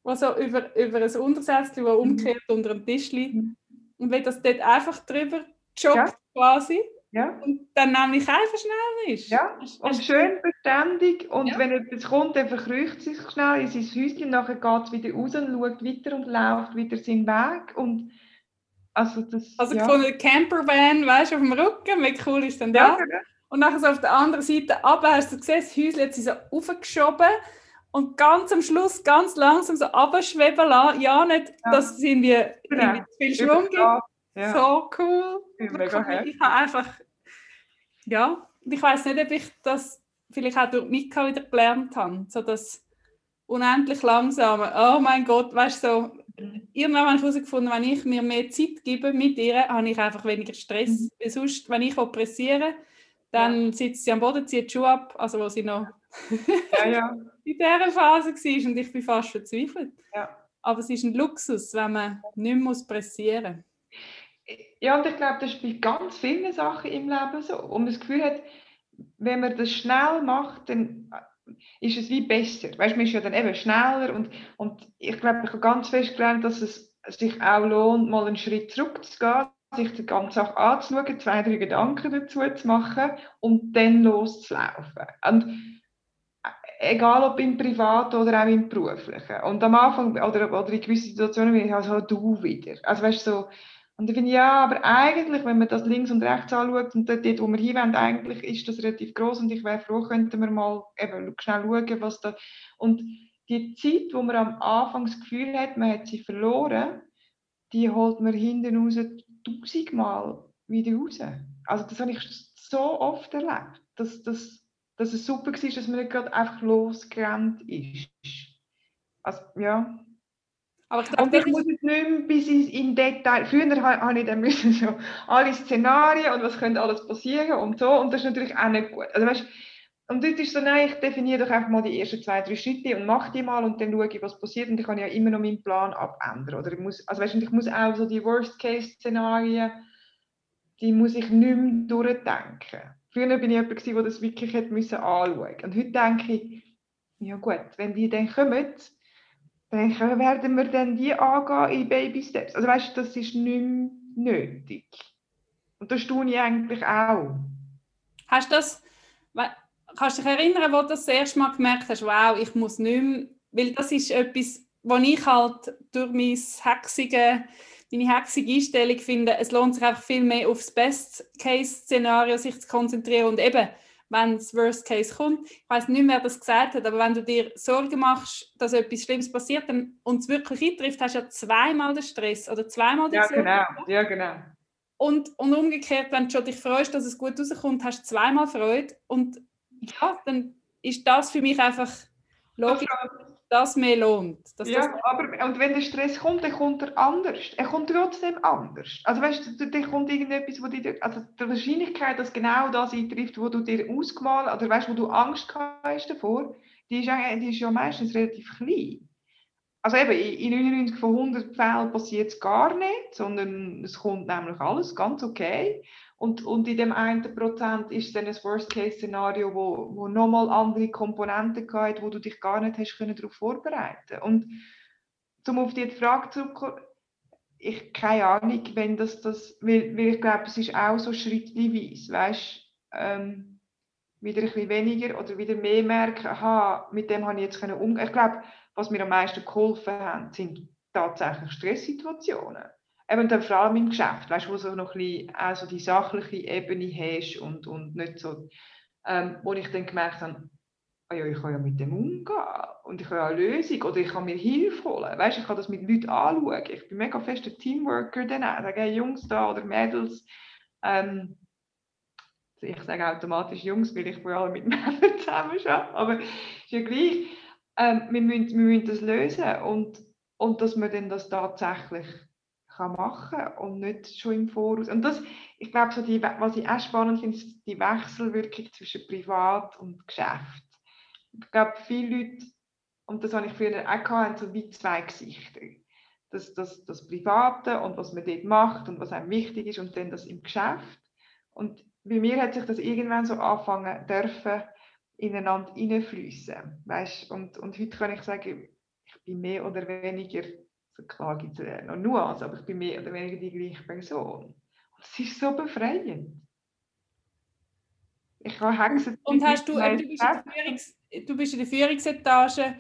was so über, über ein Untersätzchen, das mhm. unter dem Tisch liegt. Mhm. Und wenn das dort einfach drüber joggt ja. quasi, ja. und dann nämlich einfach schnell ist. Ja, und schön beständig. Und ja. wenn etwas kommt, dann verkrücht sich schnell in sein Häuschen, nachher geht es wieder raus und schaut weiter und läuft wieder seinen Weg. Und also, das, also ja. von einem Campervan, weißt du, auf dem Rücken, wie cool ist denn das? Ja, genau. Und nachher so auf der anderen Seite runter, hast du gesehen, das Häuschen hat sie so aufgeschoben und ganz am Schluss ganz langsam so abschweben lassen. Ja, nicht, ja. dass es irgendwie, genau. irgendwie zu viel Schwung gibt. Ja. So cool. Ich, ich habe einfach, ja, ich weiß nicht, ob ich das vielleicht auch durch Mika wieder gelernt habe, so das unendlich langsame, oh mein Gott, weißt du, so, irgendwann habe ich herausgefunden, wenn ich mir mehr Zeit gebe mit ihr, habe ich einfach weniger Stress. Mhm. Sonst, wenn ich pressiere, dann ja. sitzt sie am Boden, zieht die Schuhe ab, also wo sie noch ja, ja. [laughs] in dieser Phase war und ich bin fast verzweifelt. Ja. Aber es ist ein Luxus, wenn man nicht mehr pressieren muss. Ja, und ich glaube, das ist bei ganz vielen Sachen im Leben so. Und man das Gefühl hat, wenn man das schnell macht, dann ist es wie besser. Weißt, man ist ja dann eben schneller und, und ich glaube, ich habe ganz fest gelernt, dass es sich auch lohnt, mal einen Schritt zurückzugehen, sich die ganze Sache anzuschauen, zwei, drei Gedanken dazu zu machen und dann loszulaufen. Und egal ob im Privaten oder auch im Beruflichen. Und am Anfang oder, oder in gewissen Situationen wie also du wieder. Also weißt so, und ich finde, ja, aber eigentlich, wenn man das links und rechts anschaut und dort, wo wir hinwollen, eigentlich ist das relativ groß und ich wäre froh, könnten wir mal eben schnell schauen, was da... Und die Zeit, wo man am Anfang das Gefühl hat, man hat sie verloren, die holt man hinten raus tausendmal wieder raus. Also das habe ich so oft erlebt, dass, dass, dass es super war, dass man nicht gerade einfach losgerannt ist. Also, ja, aber ich glaube, und ich muss es nicht mehr bis in Detail. Früher habe ich dann [laughs] müssen so alle Szenarien und was könnte alles passieren und so. Und das ist natürlich auch nicht gut. Also, weißt, und dort ist so, nein, ich definiere doch einfach mal die ersten zwei, drei Schritte und mache die mal und dann schaue ich, was passiert. Und ich kann ja immer noch meinen Plan abändern. Oder ich muss, also weißt, ich muss auch so die Worst-Case-Szenarien, die muss ich nicht mehr durchdenken. Früher bin ich jemand, der das wirklich hätte müssen anschauen Und heute denke ich, ja gut, wenn die dann kommen, dann werden wir dann die angehen in Baby Steps. Also weißt du, das ist nicht nötig. Und das tue ich eigentlich auch. Hast du das, kannst du dich erinnern, wo du das erste Mal gemerkt hast, wow, ich muss nicht mehr, weil das ist etwas, wo ich halt durch mein hexige, meine hexige Einstellung finde, es lohnt sich einfach viel mehr aufs Best-Case-Szenario sich zu konzentrieren und eben wenn das Worst Case kommt. Ich weiß nicht mehr, wer das gesagt hat, aber wenn du dir Sorgen machst, dass etwas Schlimmes passiert dann, und es wirklich eintrifft, hast du ja zweimal den Stress oder zweimal die ja, Sorge. Genau. Ja, genau. Und, und umgekehrt, wenn du schon dich freust, dass es gut rauskommt, hast du zweimal Freude. Und ja, dann ist das für mich einfach logisch. Also, das mehr lohnt. ja, das aber und wenn der Stress kommt, dann kommt er anders. Er kommt trotzdem anders. Also weißt du, dann kommt irgendetwas, wo dir, also die Wahrscheinlichkeit, dass genau das eintrifft, wo du dir ausgemalt oder weißt, wo du Angst hast davor, die ist, die ist ja meistens relativ klein. Also eben, in 99 von 100 Fällen passiert es gar nicht, sondern es kommt nämlich alles ganz okay. Und, und in dem einen Prozent ist dann ein Worst-Case-Szenario, wo, wo nochmal andere Komponenten hat, wo du dich gar nicht hast können darauf vorbereiten Und um auf die Frage zurückzukommen, ich keine Ahnung, wenn das, das weil, weil ich glaube, es ist auch so schrittweise, weißt ähm, wieder ein bisschen weniger oder wieder mehr merken, aha, mit dem habe ich jetzt können umgehen. Ich glaube, was mir am meisten geholfen hat, sind tatsächlich Stresssituationen eben dann vor allem im Geschäft, weißt, wo du noch ein bisschen also die sachliche Ebene hast und, und nicht so, ähm, wo ich dann gemerkt habe, oh ja, ich kann ja mit dem umgehen und ich kann ja eine Lösung oder ich kann mir Hilfe holen, weißt, ich kann das mit Leuten anschauen, ich bin mega fester Teamworker dann auch, sage Jungs da oder Mädels, ähm, ich sage automatisch Jungs, weil ich vor allem mit [laughs] Männern zusammen arbeite, aber ist ja gleich, ähm, wir, müssen, wir müssen das lösen und und dass man dann das tatsächlich kann machen und nicht schon im Voraus. Und das, ich glaube, so die, was ich auch spannend finde, ist die Wechselwirkung zwischen Privat und Geschäft. Ich glaube, viele Leute, und das habe ich früher auch gehabt, haben so wie zwei Gesichter. Das, das, das Private und was man dort macht und was einem wichtig ist und dann das im Geschäft. Und bei mir hat sich das irgendwann so anfangen dürfen, ineinander hineinfließen. Weißt? Und, und heute kann ich sagen, ich bin mehr oder weniger so klar gibt es noch Nuancen, aber ich bin mehr oder weniger die gleiche Person. Und es ist so befreiend. Ich kann Hexen. Und hast du, äh, du, bist Führungs, du bist in der Führungsetage,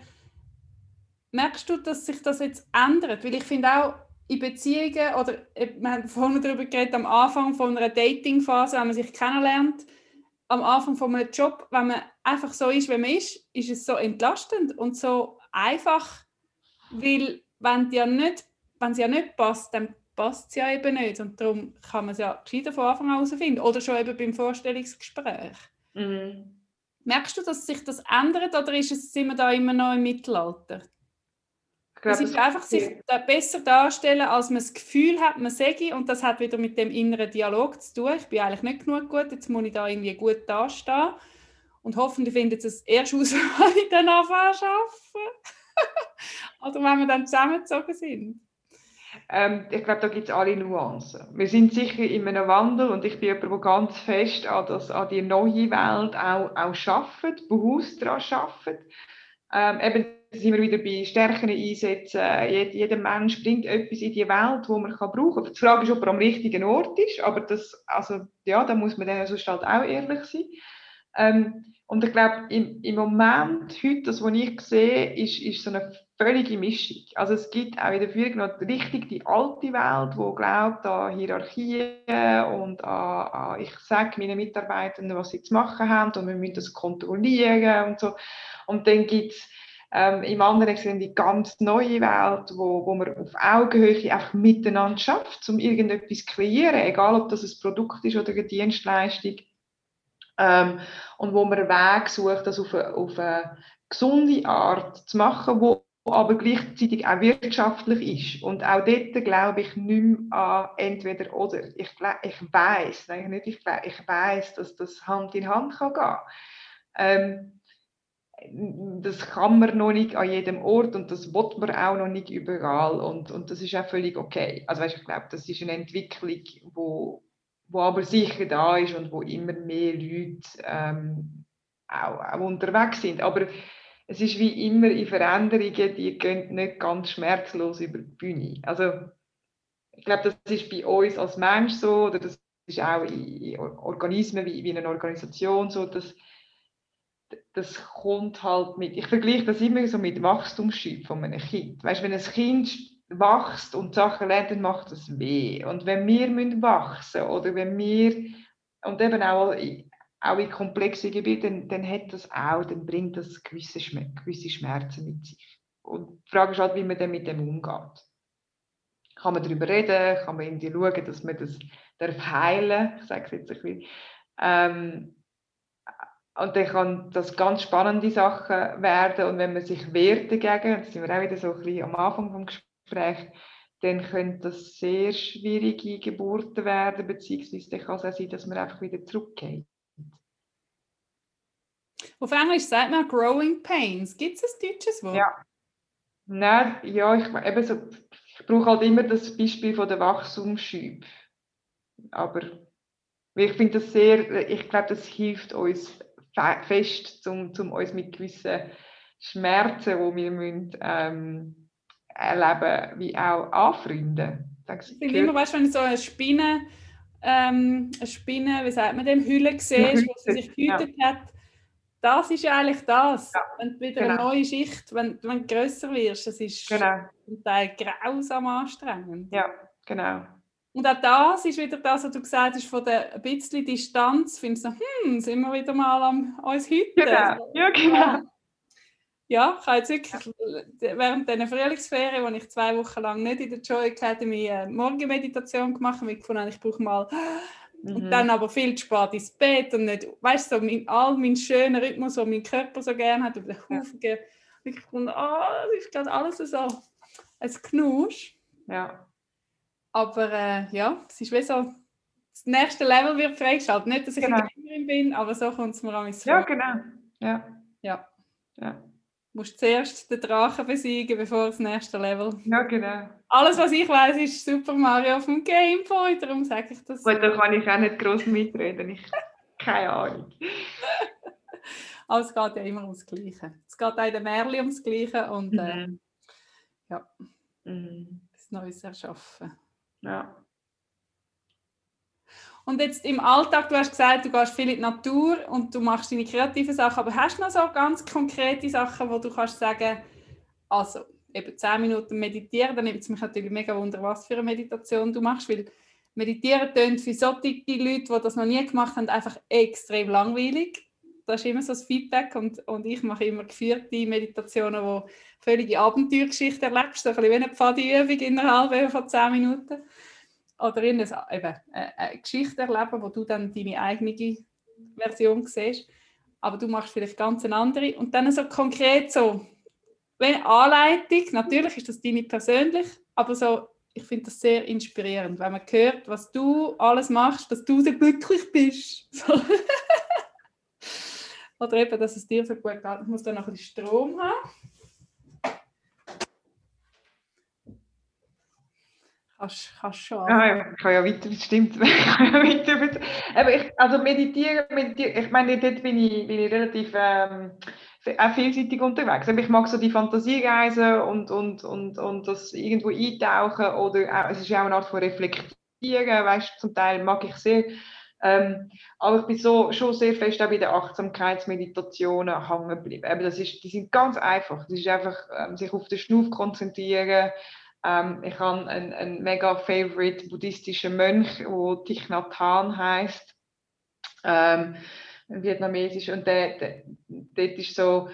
merkst du, dass sich das jetzt ändert? Weil ich finde auch, in Beziehungen, oder äh, wir haben vorhin darüber geredet, am Anfang von einer Datingphase, wenn man sich kennenlernt, am Anfang von einem Job, wenn man einfach so ist, wie man ist, ist es so entlastend und so einfach, weil wenn ja nicht, wenn es ja nicht passt, dann passt es ja eben nicht. Und darum kann man es ja gescheiter von Anfang an herausfinden. Oder schon eben beim Vorstellungsgespräch. Mhm. Merkst du, dass sich das ändert oder ist es, sind wir da immer noch im Mittelalter? Es ist einfach sich besser darstellen, als man das Gefühl hat, man sage und das hat wieder mit dem inneren Dialog zu tun. Ich bin eigentlich nicht genug gut, jetzt muss ich da irgendwie gut dastehen. Und hoffentlich findet es erst [laughs] aus, wenn ich dann anfange arbeiten. [laughs] Oder wenn wir dann zusammengezogen sind? Ähm, ich glaube, da gibt es alle Nuancen. Wir sind sicher in einem Wandel und ich bin jemand, der ganz fest an, das, an die neue Welt auch, auch arbeitet, bewusst daran arbeitet. Ähm, eben sind wir wieder bei Stärken einsetzen. Jed, jeder Mensch bringt etwas in die Welt, wo man kann brauchen kann. Die Frage ist, ob er am richtigen Ort ist, aber das, also, ja, da muss man dann sonst halt auch ehrlich sein. Ähm, und ich glaube, im, im Moment, heute, das, was ich sehe, ist, ist so eine völlige Mischung. Also es gibt auch in der Führung noch richtig die alte Welt, wo glaubt an Hierarchien und an, an ich sage meinen Mitarbeitern, was sie zu machen haben und wir müssen das kontrollieren und so. Und dann gibt es ähm, im anderen Extrem die ganz neue Welt, wo, wo man auf Augenhöhe einfach miteinander schafft, um irgendetwas zu kreieren, egal ob das ein Produkt ist oder eine Dienstleistung. Ähm, und wo man einen Weg sucht, das auf eine, auf eine gesunde Art zu machen, wo aber gleichzeitig auch wirtschaftlich ist. Und auch dort glaube ich nicht mehr an entweder oder. Ich, ich weiß, nein, nicht ich, ich weiß, dass das Hand in Hand kann gehen. Ähm, das kann man noch nicht an jedem Ort und das wird man auch noch nicht überall und, und das ist auch völlig okay. Also weißt, ich glaube, das ist eine Entwicklung, wo, wo aber sicher da ist und wo immer mehr Leute ähm, auch, auch unterwegs sind. Aber es ist wie immer in Veränderungen, die gehen nicht ganz schmerzlos über die Bühne. Also ich glaube, das ist bei uns als Mensch so oder das ist auch in Organismen wie, wie in einer Organisation so, dass das kommt halt mit, ich vergleiche das immer so mit Wachstumsschub von einem Kind. Weißt, wenn ein Kind wächst und Sachen lernt, dann macht das weh. Und wenn wir müssen wachsen oder wenn wir, und eben auch, auch in komplexen Gebieten, dann, dann hat das auch, dann bringt das gewisse, gewisse Schmerzen mit sich. Und die Frage ist halt, wie man dann mit dem umgeht. Kann man darüber reden, kann man irgendwie schauen, dass man das darf heilen, ich sage es jetzt ein bisschen. Ähm, und dann kann das ganz spannende Sachen werden. Und wenn man sich wehrt dagegen, das sind wir auch wieder so ein bisschen am Anfang des Gesprächs, dann können das sehr schwierige Geburten werden, beziehungsweise kann es auch sein, dass man einfach wieder zurückgeht. Auf Englisch sagt man Growing Pains. Gibt es ein deutsches Wort? Ja. Nein, ja, ich, eben so, ich brauche halt immer das Beispiel von der Wachstumsschübe. Aber ich finde das sehr, ich glaube, das hilft uns fest, um, um uns mit gewissen Schmerzen, die wir müssen, ähm, erleben, wie auch anfreunden. Ich finde immer, weißt, wenn ich so eine Spinne, ähm, eine Spinne, wie sagt man dem, Hülle siehst, wo sie sich gehütet ja. hat, das ist ja eigentlich das. Ja, wenn du wieder genau. eine neue Schicht, wenn, wenn du grösser wirst, das ist genau. zum Teil grausam anstrengend. Ja, genau. Und auch das ist wieder das, was du gesagt hast, von der ein bisschen Distanz. Findest du, hm, sind wir wieder mal am uns heute? Genau. Ja, genau. Ja, ich habe jetzt wirklich während dieser Frühlingsferien, wo ich zwei Wochen lang nicht in der Joy Academy eine Morgenmeditation gemacht habe, gefunden, ich brauche mal mhm. und dann aber viel zu spät ins Bett und nicht, weißt du, so mein, all mein schöner Rhythmus, den mein Körper so gerne hat, über den Haufen ja. Ich gefunden, oh, das ist gerade alles so ein Knusch. Ja. Aber äh, ja, es ist wie so, das nächste Level wird freigeschaltet. Nicht, dass ich Genau. eine Gamerin bin, aber so kommt es mir an Ja, genau. Ja. Ja. Ja. Du musst zuerst den Drachen besiegen, bevor das nächste Level. Ja, genau. Alles, was ich weiß, ist Super Mario auf dem Game Boy, darum sage ich das. Gut, da kann ich auch nicht groß mitreden. Ich [laughs] keine Ahnung. [laughs] Aber es geht ja immer ums Gleiche. Es geht auch in den Märchen ums Gleiche und äh, Mhm. ja. Mhm. das Neues erschaffen. Ja. Und jetzt im Alltag, du hast gesagt, du gehst viel in die Natur und du machst deine kreativen Sachen, aber hast du noch so ganz konkrete Sachen, wo du kannst sagen, also eben 10 Minuten meditieren, dann nimmt es mich natürlich mega wunder, was für eine Meditation du machst, weil meditieren tönt für solche Leute, die das noch nie gemacht haben, einfach extrem langweilig. Das ist immer so das Feedback und, und ich mache immer geführte Meditationen, wo völlige Abenteuergeschichte erlebst, so ein bisschen wie eine Pfadiübung innerhalb von 10 Minuten oder in eine, eben, eine, eine Geschichte erleben, wo du dann deine eigene Version siehst. Aber du machst vielleicht ganz eine andere. Und dann so konkret so, wenn Anleitung, natürlich ist das deine persönlich, aber so, ich finde das sehr inspirierend, wenn man hört, was du alles machst, dass du so glücklich bist. [laughs] So. Oder eben, dass es dir so gut geht. Ich muss dann noch ein bisschen Strom haben. Kannst, kannst schon. Ah, ja, ich kann ja weiter, stimmt. [laughs] Ich kann ja weiter, aber ich, also meditieren, meditieren, ich meine, dort bin ich, bin ich relativ ähm, auch vielseitig unterwegs. Aber ich mag so die Fantasiereisen und, und, und, und das irgendwo eintauchen oder auch, es ist ja auch eine Art von Reflektieren, weißt du, zum Teil mag ich sehr. Ähm, aber ich bin so, schon sehr fest auch bei den Achtsamkeitsmeditationen hängen geblieben. Eben, das ist, die sind ganz einfach. Das ist einfach ähm, sich auf den Schnuff konzentrieren. Ähm, ich habe einen, einen mega favorite buddhistischen Mönch, der Thich Nhat Hanh heisst. Ähm, Vietnamesisch. Und der, der, dort ist so,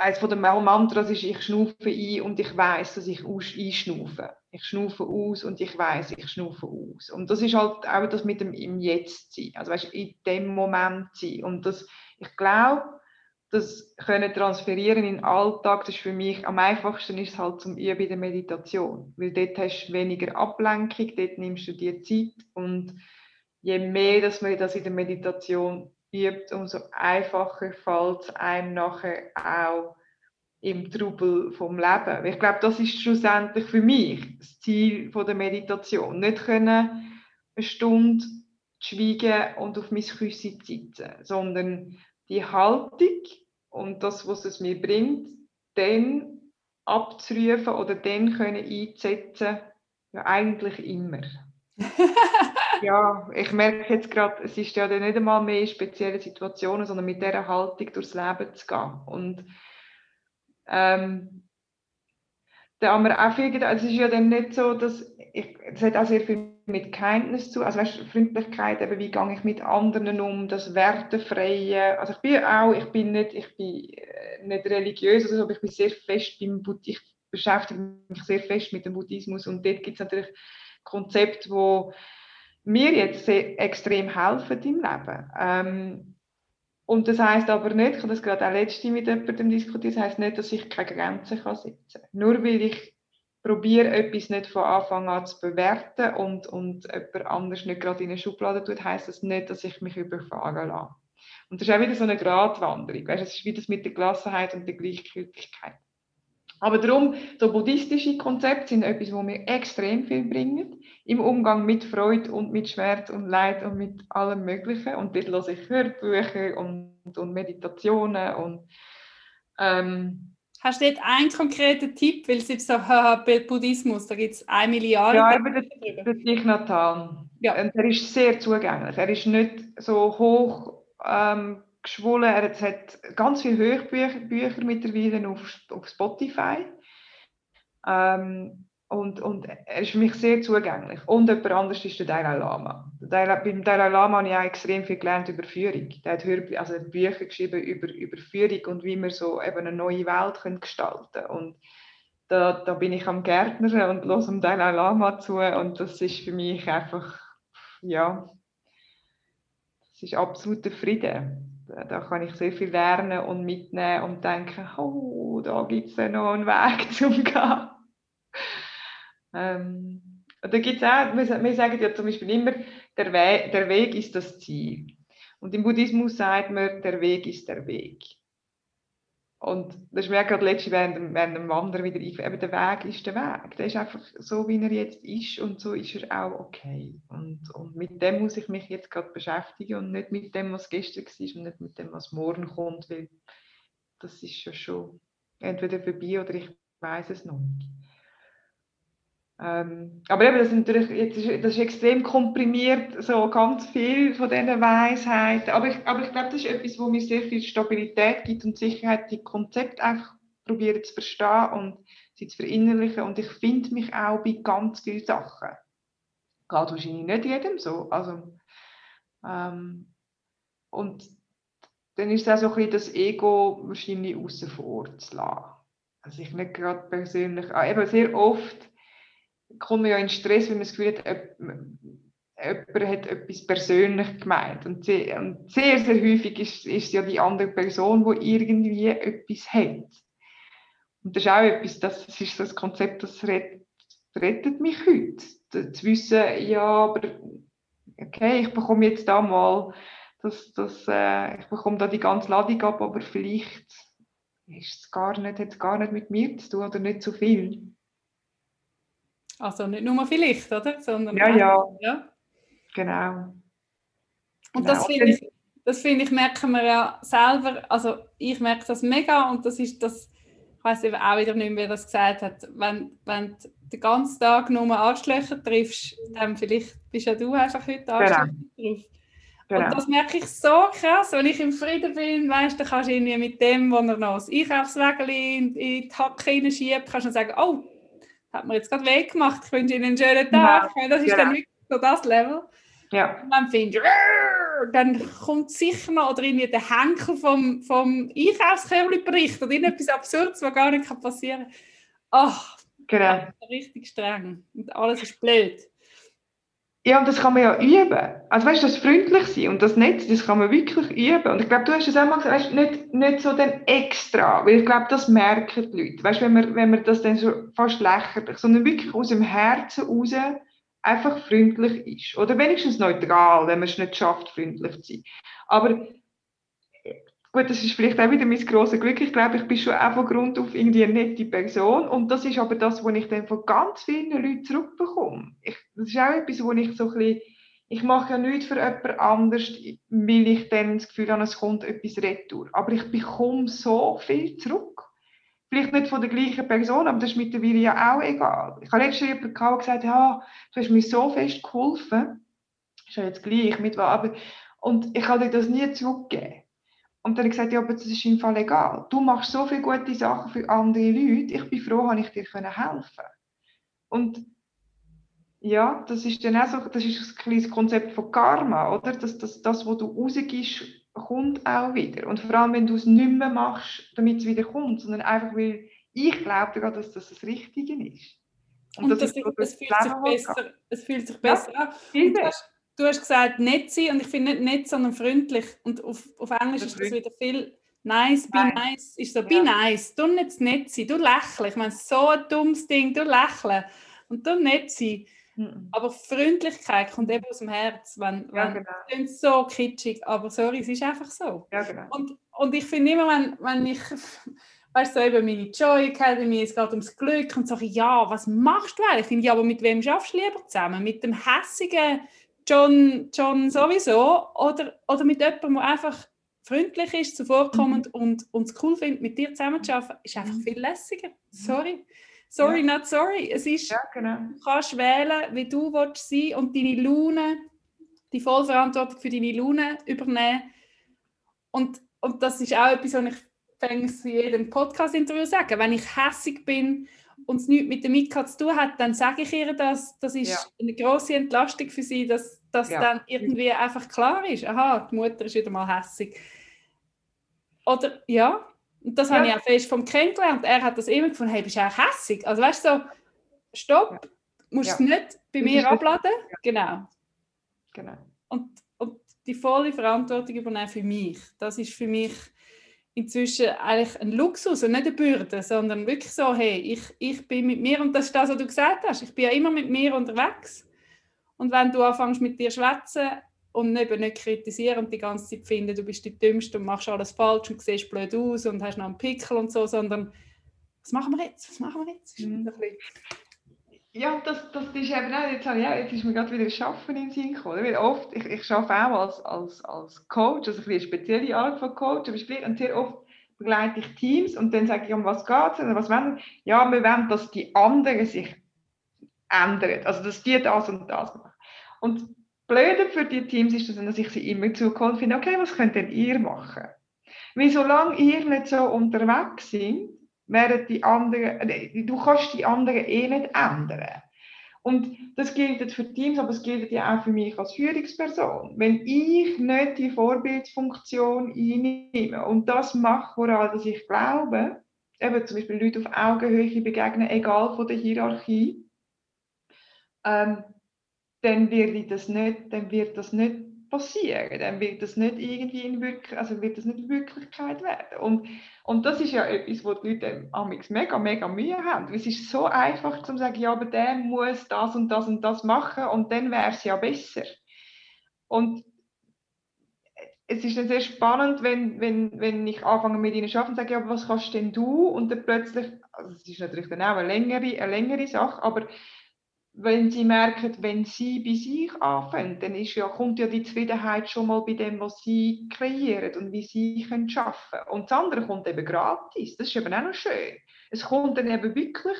eines von den Mantras ist, ich schnaufe ein und ich weiß, dass ich aus, einschnaufe. Ich schnaufe aus und ich weiß, ich schnaufe aus. Und das ist halt auch das mit dem im Jetzt sein. Also weißt, in dem Moment sein. Und das, ich glaube, das können transferieren in den Alltag, das ist für mich am einfachsten ist es halt zum Üben in der Meditation. Weil dort hast du weniger Ablenkung, dort nimmst du dir Zeit und je mehr, dass man das in der Meditation übt, umso einfacher fällt es einem nachher auch im Trubel vom Leben. Ich glaube, das ist schlussendlich für mich das Ziel von der Meditation. Nicht können eine Stunde schweigen und auf mein Küsschen sitzen, sondern die Haltung und das, was es mir bringt, dann abzurufen oder dann können einzusetzen, ja eigentlich immer. [laughs] ja, ich merke jetzt gerade, es ist ja dann nicht einmal mehr in speziellen Situationen, sondern mit dieser Haltung durchs Leben zu gehen. Und ähm, da haben wir auch viel gedacht, es ist ja dann nicht so, dass ich, es hat auch sehr viel mit Kindness zu, also weißt, Freundlichkeit, eben, wie gehe ich mit anderen um, das Wertefreie, also ich bin auch, ich bin nicht, ich bin äh, nicht religiös, oder so, aber ich bin sehr fest beim Buddhismus, ich beschäftige mich sehr fest mit dem Buddhismus und dort gibt es natürlich Konzepte, wo mir jetzt sehr, extrem helfen im Leben. Ähm, und das heißt aber nicht, ich habe das gerade auch letzte mit jemandem diskutiert, das heißt nicht, dass ich keine Grenzen kann setzen kann. Nur weil ich probiere, etwas nicht von Anfang an zu bewerten und, und jemand anders nicht gerade in eine Schublade tut, heißt das nicht, dass ich mich überfahren lasse. Und das ist auch wieder so eine Gratwanderung. Weißt, es ist wieder das mit der Gelassenheit und der Gleichgültigkeit. Aber darum, so buddhistische Konzepte sind etwas, wo mir extrem viel bringen. Im Umgang mit Freude und mit Schmerz und Leid und mit allem Möglichen. Und dort höre ich Hörbücher und, und Meditationen. Und, ähm, Hast du dort einen konkreten Tipp? Weil es jetzt so Buddhismus, da gibt es eine Milliarde. ja, aber der, der Thich. Ja. Und er ist sehr zugänglich. Er ist nicht so hoch ähm, geschwollen. Er hat ganz viele Hörbücher Bücher mittlerweile auf, auf Spotify. Ähm, und, und er ist für mich sehr zugänglich. Und jemand anderes ist der Dalai Lama. Beim Dalai Lama habe ich auch extrem viel gelernt über Führung. Der hat Hörbü also er hat Bücher geschrieben über, über Führung und wie wir so eben eine neue Welt gestalten können. Und da, da bin ich am Gärtner und höre dem Dalai Lama zu. Und das ist für mich einfach, ja, das ist absoluter Frieden. Da, da kann ich sehr viel lernen und mitnehmen und denken, oh, da gibt es ja noch einen Weg [laughs] zum Gehen. Ähm, da gibt's auch, wir, sagen ja zum Beispiel immer, der, We der Weg ist das Ziel. Und im Buddhismus sagt man, der Weg ist der Weg. Und das ist mir gerade letztens während während dem Wandern wieder eingefallen. Der Weg ist der Weg. Der ist einfach so, wie er jetzt ist und so ist er auch okay. Und, und mit dem muss ich mich jetzt gerade beschäftigen und nicht mit dem, was gestern war und nicht mit dem, was morgen kommt, weil das ist ja schon entweder vorbei oder ich weiß es noch nicht. Ähm, aber eben, das ist natürlich jetzt ist, das ist extrem komprimiert, so ganz viel von diesen Weisheiten. Aber ich, aber ich glaube, das ist etwas, wo mir sehr viel Stabilität gibt und Sicherheit, die Konzepte einfach probieren zu verstehen und sie zu verinnerlichen. Und ich finde mich auch bei ganz vielen Sachen. Geht wahrscheinlich nicht jedem so. Also, ähm, und dann ist es auch so ein bisschen das Ego wahrscheinlich außen vor zu lassen. Also ich nicht gerade persönlich, ah, eben sehr oft kommt man ja in Stress, wenn man das Gefühl hat, jemand hat etwas persönlich gemeint. Und sehr, und sehr, sehr häufig ist, ist ja die andere Person, die irgendwie etwas hat. Und das ist auch etwas, das ist das Konzept, das rettet, rettet mich heute. Zu wissen, ja, aber okay, ich bekomme jetzt da mal, das, das, äh, ich bekomme da die ganze Ladung ab, aber vielleicht ist es gar nicht, hat es gar nicht mit mir zu tun oder nicht so viel. Also nicht nur vielleicht, oder? Sondern ja, ja, ja. Genau. Und genau. das finde ich, das finde ich, merken wir ja selber, also ich merke das mega und das ist das, ich weiß eben auch wieder nicht mehr, wer das gesagt hat, wenn, wenn du den ganzen Tag nur Arschlöcher triffst, dann vielleicht bist ja du einfach heute genau. Arschlöcher genau. drauf. Genau. Und das merke ich so krass, wenn ich im Frieden bin, weißt, dann kannst du irgendwie mit dem, wo er noch das Einkaufswägel in, in die Hacke hineinschiebt, kannst du sagen, oh, hat mir jetzt gerade weh gemacht, ich wünsche Ihnen einen schönen Tag. Ja, das ist genau. dann wirklich so das Level. Ja. Und dann findest du, dann kommt sicher noch, oder irgendwie der Henkel vom, vom Einkaufskörperli oder irgendetwas Absurdes, was gar nicht passieren kann. Ach, genau. richtig streng. Und alles ist blöd. Ja, und das kann man ja üben. Also weißt du, das freundlich sein und das Netz, das kann man wirklich üben. Und ich glaube, du hast es auch mal gesagt, weißt, nicht, nicht so dann extra, weil ich glaube, das merken die Leute. Weißt du, wenn man, wenn man das dann so fast lächerlich, sondern wirklich aus dem Herzen raus einfach freundlich ist. Oder wenigstens neutral, wenn man es nicht schafft, freundlich zu sein. Aber Gut, das ist vielleicht auch wieder mein grosses Glück. Ich glaube, ich bin schon auch von Grund auf irgendwie eine nette Person. Und das ist aber das, was ich dann von ganz vielen Leuten zurückbekomme. Ich, das ist auch etwas, wo ich so ein bisschen, ich mache ja nichts für jemand anders, weil ich dann das Gefühl habe, es kommt etwas retour. Aber ich bekomme so viel zurück. Vielleicht nicht von der gleichen Person, aber das ist mittlerweile ja auch egal. Ich habe letztens jemanden gehabt, gesagt, ja, du hast mir so fest geholfen. Ist ja jetzt gleich mit aber Und ich habe dir das nie zurückgegeben. Und dann habe ich gesagt, ja, aber das ist im Fall egal. Du machst so viele gute Sachen für andere Leute. Ich bin froh, dass ich dir helfen konnte. Und ja, das ist dann auch so, das ist ein kleines Konzept von Karma, oder? Dass das, das, was du rausgibst, kommt auch wieder. Und vor allem, wenn du es nicht mehr machst, damit es wieder kommt, sondern einfach, weil ich glaube daran, dass das das Richtige ist. Und, Und das, das, ist so, es, fühlt sich besser, es fühlt sich besser ja, an du hast gesagt, nett sein und ich finde nicht nett, sondern freundlich. Und auf, auf Englisch ist das wieder viel nice, be nice. nice. Ist so, be nice. Du nicht nett sein, du lächeln. Ich meine, so ein dummes Ding, du lächeln. Und du nett sein. Mhm. Aber Freundlichkeit kommt eben aus dem Herz. Wenn, ja, wenn, genau. klingt so kitschig, aber sorry, es ist einfach so. Ja, genau. und, und ich finde immer, wenn, wenn ich weißt du, so eben meine Joy Academy, es geht ums Glück und so, ja, was machst du eigentlich? Ich finde, ja, aber mit wem schaffst du lieber zusammen? Mit dem hässigen John, John sowieso oder, oder mit jemandem, der einfach freundlich ist, zuvorkommend mhm. und, und es cool findet, mit dir zusammen zu arbeiten, ist einfach mhm. viel lässiger. Mhm. Sorry. Sorry, ja. not sorry. Es ist, ja, genau. du kannst wählen, wie du willst sein und deine Laune, die Vollverantwortung für deine Laune übernehmen. Und, und das ist auch etwas, was ich in jedem Podcast-Interview sage. Wenn ich hässig bin, und es nichts mit der Mika zu tun hat, dann sage ich ihr das. Das ist ja. eine große Entlastung für sie, dass das ja. dann irgendwie einfach klar ist. Aha, die Mutter ist wieder mal hässig. Oder ja, und das ja. habe ich auch fest vom kennengelernt. Er hat das immer gefunden, hey, bist du auch hässig? Also weißt du, so, stopp, ja. musst es nicht bei mir [laughs] abladen. Genau. genau. Und, und die volle Verantwortung übernehmen für mich. Das ist für mich inzwischen eigentlich ein Luxus und nicht eine Bürde, sondern wirklich so, hey, ich, ich bin mit mir, und das ist das, was du gesagt hast, ich bin ja immer mit mir unterwegs. Und wenn du anfängst mit dir zu schwätzen und eben nicht kritisieren und die ganze Zeit finden, du bist die Dümmste und machst alles falsch und siehst blöd aus und hast noch einen Pickel und so, sondern was machen wir jetzt? Was machen wir jetzt? Mhm. Ja, das, das ist eben auch, jetzt, ja, jetzt ist mir gerade wieder Schaffen in den Sinn gekommen. Weil oft, ich, ich arbeite auch als, als, als Coach, also eine spezielle Art von Coach, aber ich und sehr oft begleite ich Teams und dann sage ich, um was geht es? Was wollen Ja, wir wollen, dass die anderen sich ändern, also dass die das und das machen. Und Blöde für die Teams ist, dass ich sie immer zukomme und finde, okay, was könnt denn ihr machen? Weil solange ihr nicht so unterwegs seid, während die anderen, äh, du kannst die anderen eh nicht ändern. Und das gilt für Teams, aber es gilt ja auch für mich als Führungsperson. Wenn ich nicht die Vorbildfunktion einnehme und das mache, woran ich glaube, eben zum Beispiel Leute auf Augenhöhe begegnen, egal von der Hierarchie, ähm, dann wird das nicht, dann wird das nicht passieren, dann wird das nicht irgendwie in Wirk also wird das nicht Wirklichkeit werden. Und, und das ist ja etwas, wo die Leute amigs mega, mega Mühe haben. Es ist so einfach zu sagen, ja, aber der muss das und das und das machen und dann wäre es ja besser. Und es ist dann sehr spannend, wenn, wenn, wenn ich anfange mit ihnen zu arbeiten und sage, ja, aber was kannst denn du? Und dann plötzlich, also es ist natürlich dann auch eine längere, eine längere Sache, aber wenn sie merken, wenn sie bei sich anfangen, dann ist ja, kommt ja die Zufriedenheit schon mal bei dem, was sie kreieren und wie sie können können. Und das andere kommt eben gratis. Das ist eben auch noch schön. Es kommt dann eben wirklich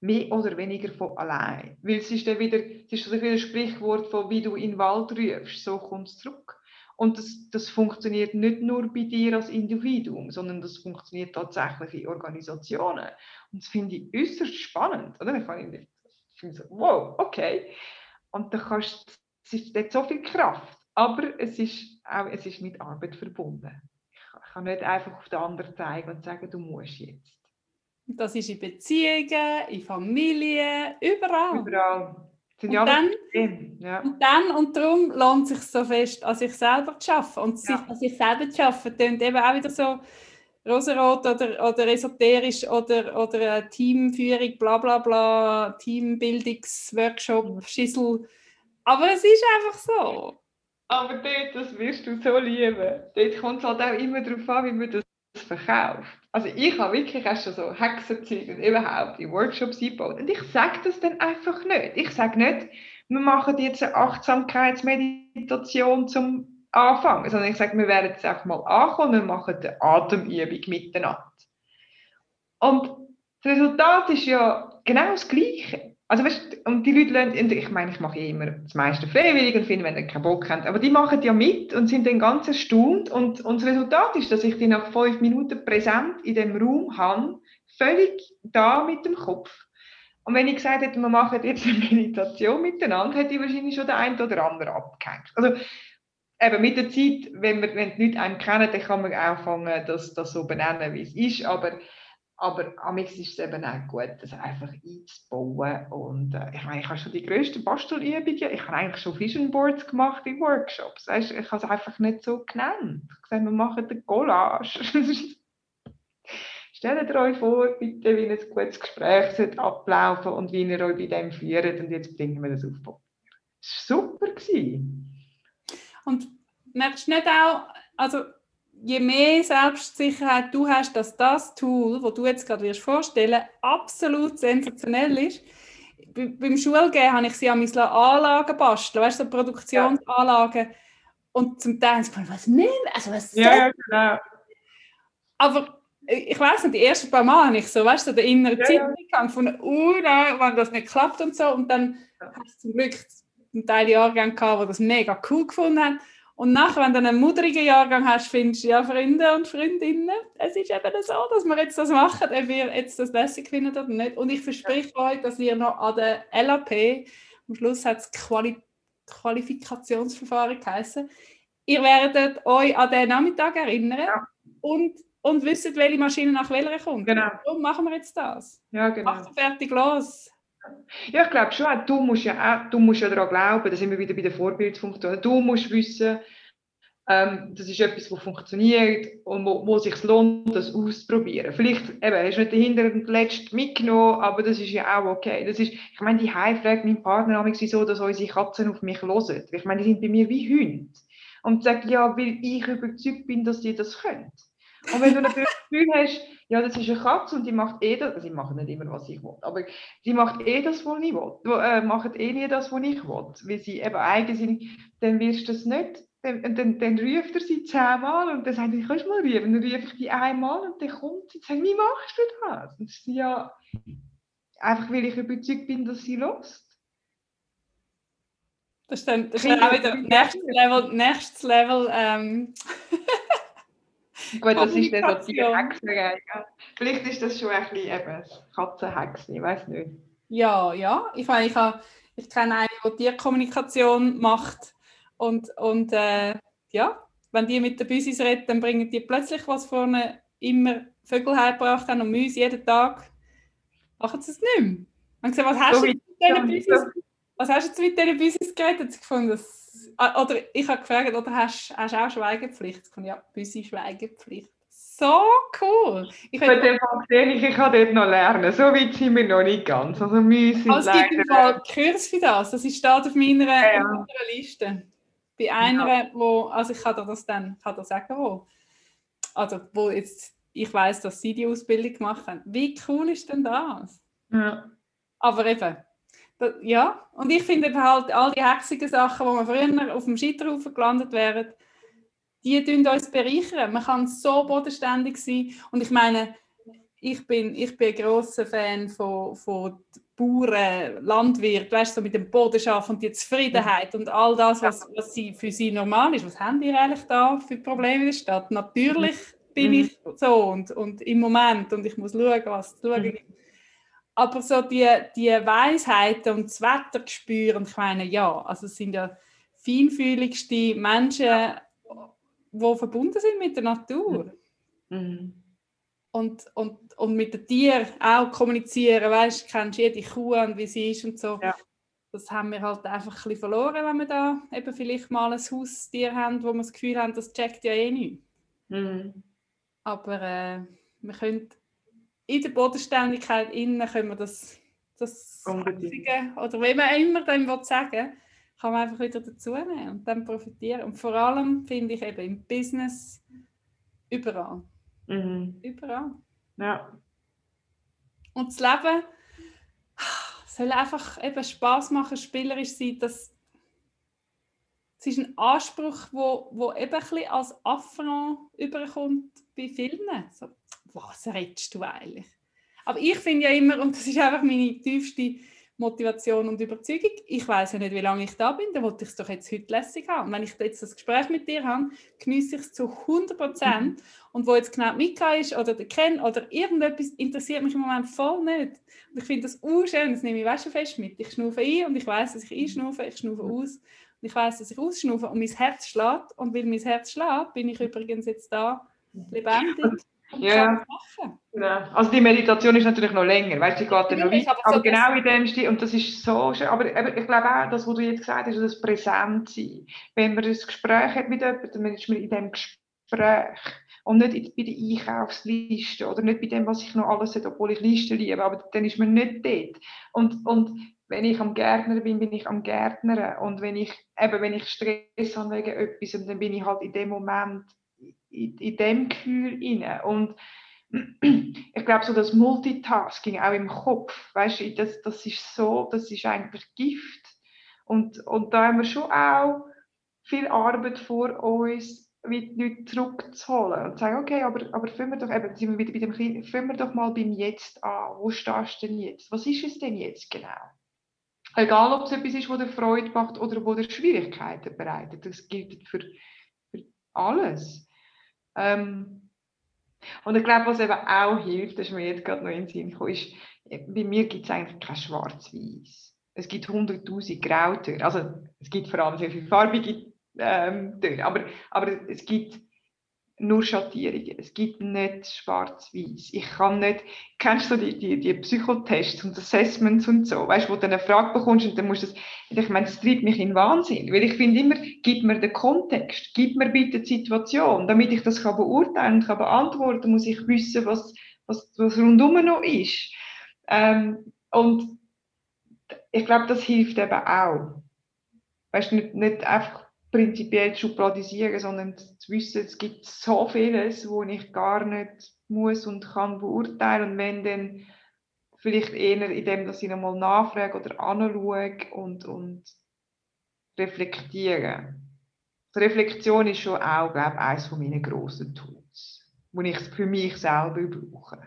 mehr oder weniger von allein. Weil es ist dann wieder, es ist so ein Sprichwort von, wie du in den Wald rufst, so kommt es zurück. Und das, das funktioniert nicht nur bei dir als Individuum, sondern das funktioniert tatsächlich in Organisationen. Und das finde ich äußerst spannend. Oder? Ich kann ich finde so, wow, okay. Und da kannst, es ist dort so viel Kraft, aber es ist auch es ist mit Arbeit verbunden. Ich kann nicht einfach auf den anderen zeigen und sagen, du musst jetzt. Das ist in Beziehungen, in Familien, überall. Überall. Und dann, ja. und dann und darum lohnt es sich so fest, an sich selber zu arbeiten. Und sich ja. an sich selber zu arbeiten, klingt eben auch wieder so, rosarot oder, oder esoterisch oder, oder Teamführung, bla bla bla, Teambildungsworkshop. Schissel. Aber es ist einfach so. Aber dort, das wirst du so lieben. Dort kommt es halt auch immer darauf an, wie man das verkauft. Also ich habe wirklich auch schon so Hexenzeug und überhaupt in Workshops eingebaut. Und ich sage das dann einfach nicht. Ich sage nicht, wir machen jetzt eine Achtsamkeitsmeditation zum anfangen, sondern ich sage, wir werden jetzt einfach mal ankommen und machen eine Atemübung miteinander. Und das Resultat ist ja genau das Gleiche. Also weißt, und die Leute lernen, ich meine, ich mache immer das meiste freiwillig und finde, wenn sie keinen Bock haben, aber die machen ja mit und sind dann ganz erstaunt und, und das Resultat ist, dass ich die nach fünf Minuten präsent in dem Raum habe, völlig da mit dem Kopf. Und wenn ich gesagt hätte, wir machen jetzt eine Meditation miteinander, hätte ich wahrscheinlich schon der eine oder andere abgehängt. Also eben mit der Zeit, wenn, wir, wenn die Leute einen kennen, dann kann man anfangen, das, das so benennen, wie es ist. Aber, aber am ist es eben auch gut, das einfach einzubauen. Und äh, ich meine, ich habe schon die grössten Bastelübungen, ich habe eigentlich schon Vision Boards gemacht in Workshops. Weißt, ich habe es einfach nicht so genannt. Ich habe gesagt, wir machen den Collage. [laughs] Stellt euch vor, bitte, wie ein gutes Gespräch ablaufen und wie ihr euch bei dem führt. Und jetzt bringen wir das auf Papier. Das war super. Gewesen. Und merkst du nicht auch, also je mehr Selbstsicherheit du hast, dass das Tool, das du jetzt gerade wirst vorstellen, absolut sensationell ist. beim Schulgehen habe ich sie an meine Anlagen basteln, weißt du, so Produktionsanlagen. Ja. Und zum Teil habe ich was nimm, also was Ja, ja, genau. Aber ich weiß nicht, die ersten paar Mal habe ich so, weißt du, so den inneren ja, Zeitgang ja. von, oh nein, wenn das nicht klappt und so. Und dann ja. hast du zum Glück einen Teil Jahrgang gehabt, die das mega cool gefunden haben. Und nachher, wenn du einen mudrigen Jahrgang hast, findest du ja Freunde und Freundinnen. Es ist eben so, dass wir jetzt das machen, ob wir jetzt das lässig finden oder nicht. Und ich verspreche ja. euch, dass ihr noch an der LAP, am Schluss hat es Quali Qualifikationsverfahren geheißen, ihr werdet euch an den Nachmittag erinnern ja. und, und wisst, welche Maschine nach welcher kommt. Genau. Darum machen wir jetzt das. Ja, genau. Macht fertig los. Ja, ich glaube schon, du musst ja, auch, du musst ja daran glauben, da sind wir wieder bei der Vorbildfunktion. Du musst wissen, Ähm, das ist etwas, das funktioniert und wo, wo sich lohnt, das auszuprobieren. Vielleicht eben, hast du nicht den hinteren letzten mitgenommen, aber das ist ja auch okay. Das ist, ich meine, die Hai fragt mein Partner wieso, dass unsere Katzen auf mich hören. Ich meine, die sind bei mir wie Hunde. Und sagt, ja, weil ich überzeugt bin, dass die das können. Und wenn du natürlich das Gefühl hast, ja, das ist eine Katze und die macht eh das, sie macht nicht immer, was ich will, aber sie macht eh das, was ich will. Äh, macht eh nie das, was ich will, weil sie eben eigen sind, dann wirst du das nicht, dann, dann, dann ruft er sie zehnmal und dann sagt er, kannst du mal rufen, dann rufe ich die einmal und dann kommt sie und sagt, wie machst du das? Und ist ja einfach, weil ich überzeugt bin, dass sie lost. Das ist dann, das ist dann auch wieder nächstes Level, nächstes Level ähm, [laughs] [laughs] Gut, das ist dann so die Hexerei. Ja. Vielleicht ist das schon ein bisschen eben Katzenhexe, ich weiß nicht. Ja, ja. Ich, meine, ich, habe, ich kenne eine, die Tierkommunikation macht und, und äh, ja, wenn die mit den Büsis reden, dann bringen die plötzlich was vorne immer Vögel heimgebracht haben und Mäuse jeden Tag. Machen sie es nicht mehr. Und gesagt, was hast, so du mit diesen Büsis, was hast du jetzt mit diesen Büsis geredet? Sie gefunden, das oder ich habe gefragt, oder hast, du auch Schweigepflicht? Ich ja, Büsi Schweigepflicht. So cool! Ich habe gesehen, ich, ich kann dort noch lernen. So weit sind wir noch nicht ganz. Also, wir sind also es gibt einen Kurs für das. Das steht auf meiner, ja, ja. meiner Liste. Bei einer, ja. wo, also ich kann dir das dann kann dir sagen, wo. Also, wo jetzt, ich weiß, dass sie die Ausbildung gemacht haben. Wie cool ist denn das? Ja. Aber eben, ja, und ich finde halt, all die hexigen Sachen, die wir früher auf dem Scheiterhaufen gelandet wären, die tun uns bereichern. Man kann so bodenständig sein. Und ich meine, ich bin, ich bin ein grosser Fan von, von Bauern, Landwirten, weißt du, so mit dem Bodenschaft und die Zufriedenheit und all das, was, was sie, für sie normal ist. Was haben die eigentlich da für Probleme in der Stadt? Natürlich bin mhm. ich so und, und im Moment und ich muss schauen, was zu schauen gibt. Aber so die, die Weisheiten und das Wetter spüren, ich meine, ja, also es sind ja feinfühligste Menschen, die verbunden sind mit der Natur. Mhm. Und, und, und mit den Tieren auch kommunizieren, weißt du, kennst jede Kuh und wie sie ist und so. Ja. Das haben wir halt einfach ein bisschen verloren, wenn wir da eben vielleicht mal ein Haustier haben, wo wir das Gefühl haben, das checkt ja eh nicht. Mhm. Aber äh, wir können in der Bodenständigkeit innen können wir das, das Einzige, oder wie man immer dann sagen kann man einfach wieder dazu nehmen und dann profitieren. Und vor allem finde ich eben im Business überall. Mhm. Überall. Ja. Und das Leben soll einfach eben Spaß machen, spielerisch sein. Das, das ist ein Anspruch, wo, wo eben ein bisschen als Affront überkommt bei vielen. So, was redest du eigentlich? Aber ich finde ja immer, und das ist einfach meine tiefste Motivation und Überzeugung, ich weiß ja nicht, wie lange ich da bin, dann wollte ich es doch jetzt heute lässig haben. Und wenn ich jetzt das Gespräch mit dir habe, genieße ich es zu 100 Prozent. Mhm. Und wo jetzt genau Mika ist oder der Ken oder irgendetwas, interessiert mich im Moment voll nicht. Und ich finde das schön, das nehme ich weißt fest mit. Ich schnaufe ein und ich weiß, dass ich einschnaufe, ich schnaufe aus. Und ich weiß, dass ich ausschnaufe und mein Herz schlägt. Und weil mein Herz schlägt, bin ich übrigens jetzt da lebendig. Ja. Genau. Also die Meditation ist natürlich noch länger, weißt du, geht dann noch weiter, aber, so genau in dem Stil, und das ist so schön, aber, aber ich glaube auch, das, was du jetzt gesagt hast, das Präsentsein. Wenn man ein Gespräch hat mit jemandem, dann ist man in dem Gespräch und nicht bei der Einkaufsliste oder nicht bei dem, was ich noch alles habe, obwohl ich Listen liebe, aber dann ist man nicht dort. Und, und wenn ich am Gärtner bin, bin ich am Gärtner und wenn ich, eben, wenn ich Stress habe wegen etwas, dann bin ich halt in dem Moment in, in dem Gefühl inne und [clears throat] ich glaube so das Multitasking auch im Kopf, weißt du, das, das ist so, das ist eigentlich Gift und, und da haben wir schon auch viel Arbeit vor uns, wie die Leute zurückzuholen und sagen, okay, aber, aber fangen wir doch, eben, sind wir wieder bei dem wir doch mal beim Jetzt an, wo stehst du denn jetzt, was ist es denn jetzt genau? Egal, ob es etwas ist, das dir Freude macht oder wo dir Schwierigkeiten bereitet, das gilt für, für alles. Ähm, und ich glaube, was eben auch hilft, das ist mir jetzt gerade noch in den Sinn gekommen, ist, bei mir gibt es eigentlich kein Schwarz-Weiß. Es gibt 100.000 Grautöne. Also es gibt vor allem sehr viele farbige ähm, Töne, aber, aber es gibt nur Schattierungen. Es gibt nicht schwarz-weiß. Ich kann nicht, kennst du die, die, die Psychotests und Assessments und so, weißt du, wo du eine Frage bekommst und dann musst du das, ich meine, das treibt mich in Wahnsinn, weil ich finde immer, gib mir den Kontext, gib mir bitte die Situation, damit ich das kann beurteilen und kann beantworten, muss ich wissen, was, was, was rundum noch ist. Ähm, und ich glaube, das hilft eben auch. Weißt du, nicht, nicht einfach prinzipiell zu schubladisieren, sondern zu wissen, es gibt so vieles, wo ich gar nicht muss und kann beurteilen. Und wenn dann vielleicht eher in dem, dass ich nochmal nachfrage oder anschaue und, und reflektiere. Die Reflexion ist schon auch, glaube ich, eines meiner grossen Tools, wo ich für mich selber brauche.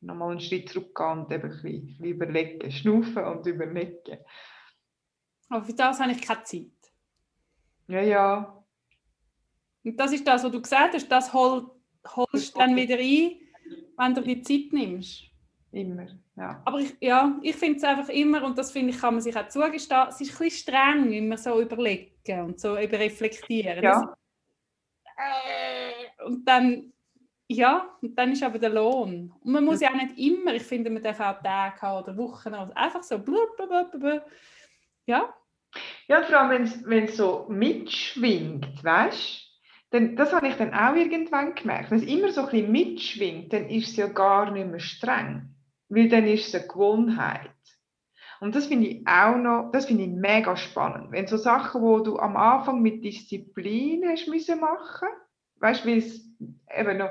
Nochmal einen Schritt zurückgehen und eben ein bisschen überlegen, schnaufen und überlegen. Aber für das habe ich keine Zeit. Ja, ja. Und das ist das, was du gesagt hast, das hol, holst du dann wieder ein, wenn du die Zeit nimmst. Immer, ja. Aber ich, ja, ich finde es einfach immer, und das finde ich, kann man sich auch zugestehen, es ist ein bisschen streng, immer so überlegen und so über reflektieren. Ja. äh, und dann, ja, und dann ist aber der Lohn. Und man muss ja auch nicht immer, ich finde, man darf auch Tage haben oder Wochen, also einfach so blub, blub, blub, blub. Ja, Ja, vor allem, wenn es so mitschwingt, weißt du? Das habe ich dann auch irgendwann gemerkt. Wenn es immer so ein bisschen mitschwingt, dann ist es ja gar nicht mehr streng. Weil dann ist es eine Gewohnheit. Und das finde ich auch noch, das finde ich mega spannend. Wenn so Sachen, wo du am Anfang mit Disziplin hast müssen machen, weißt weil es eben noch,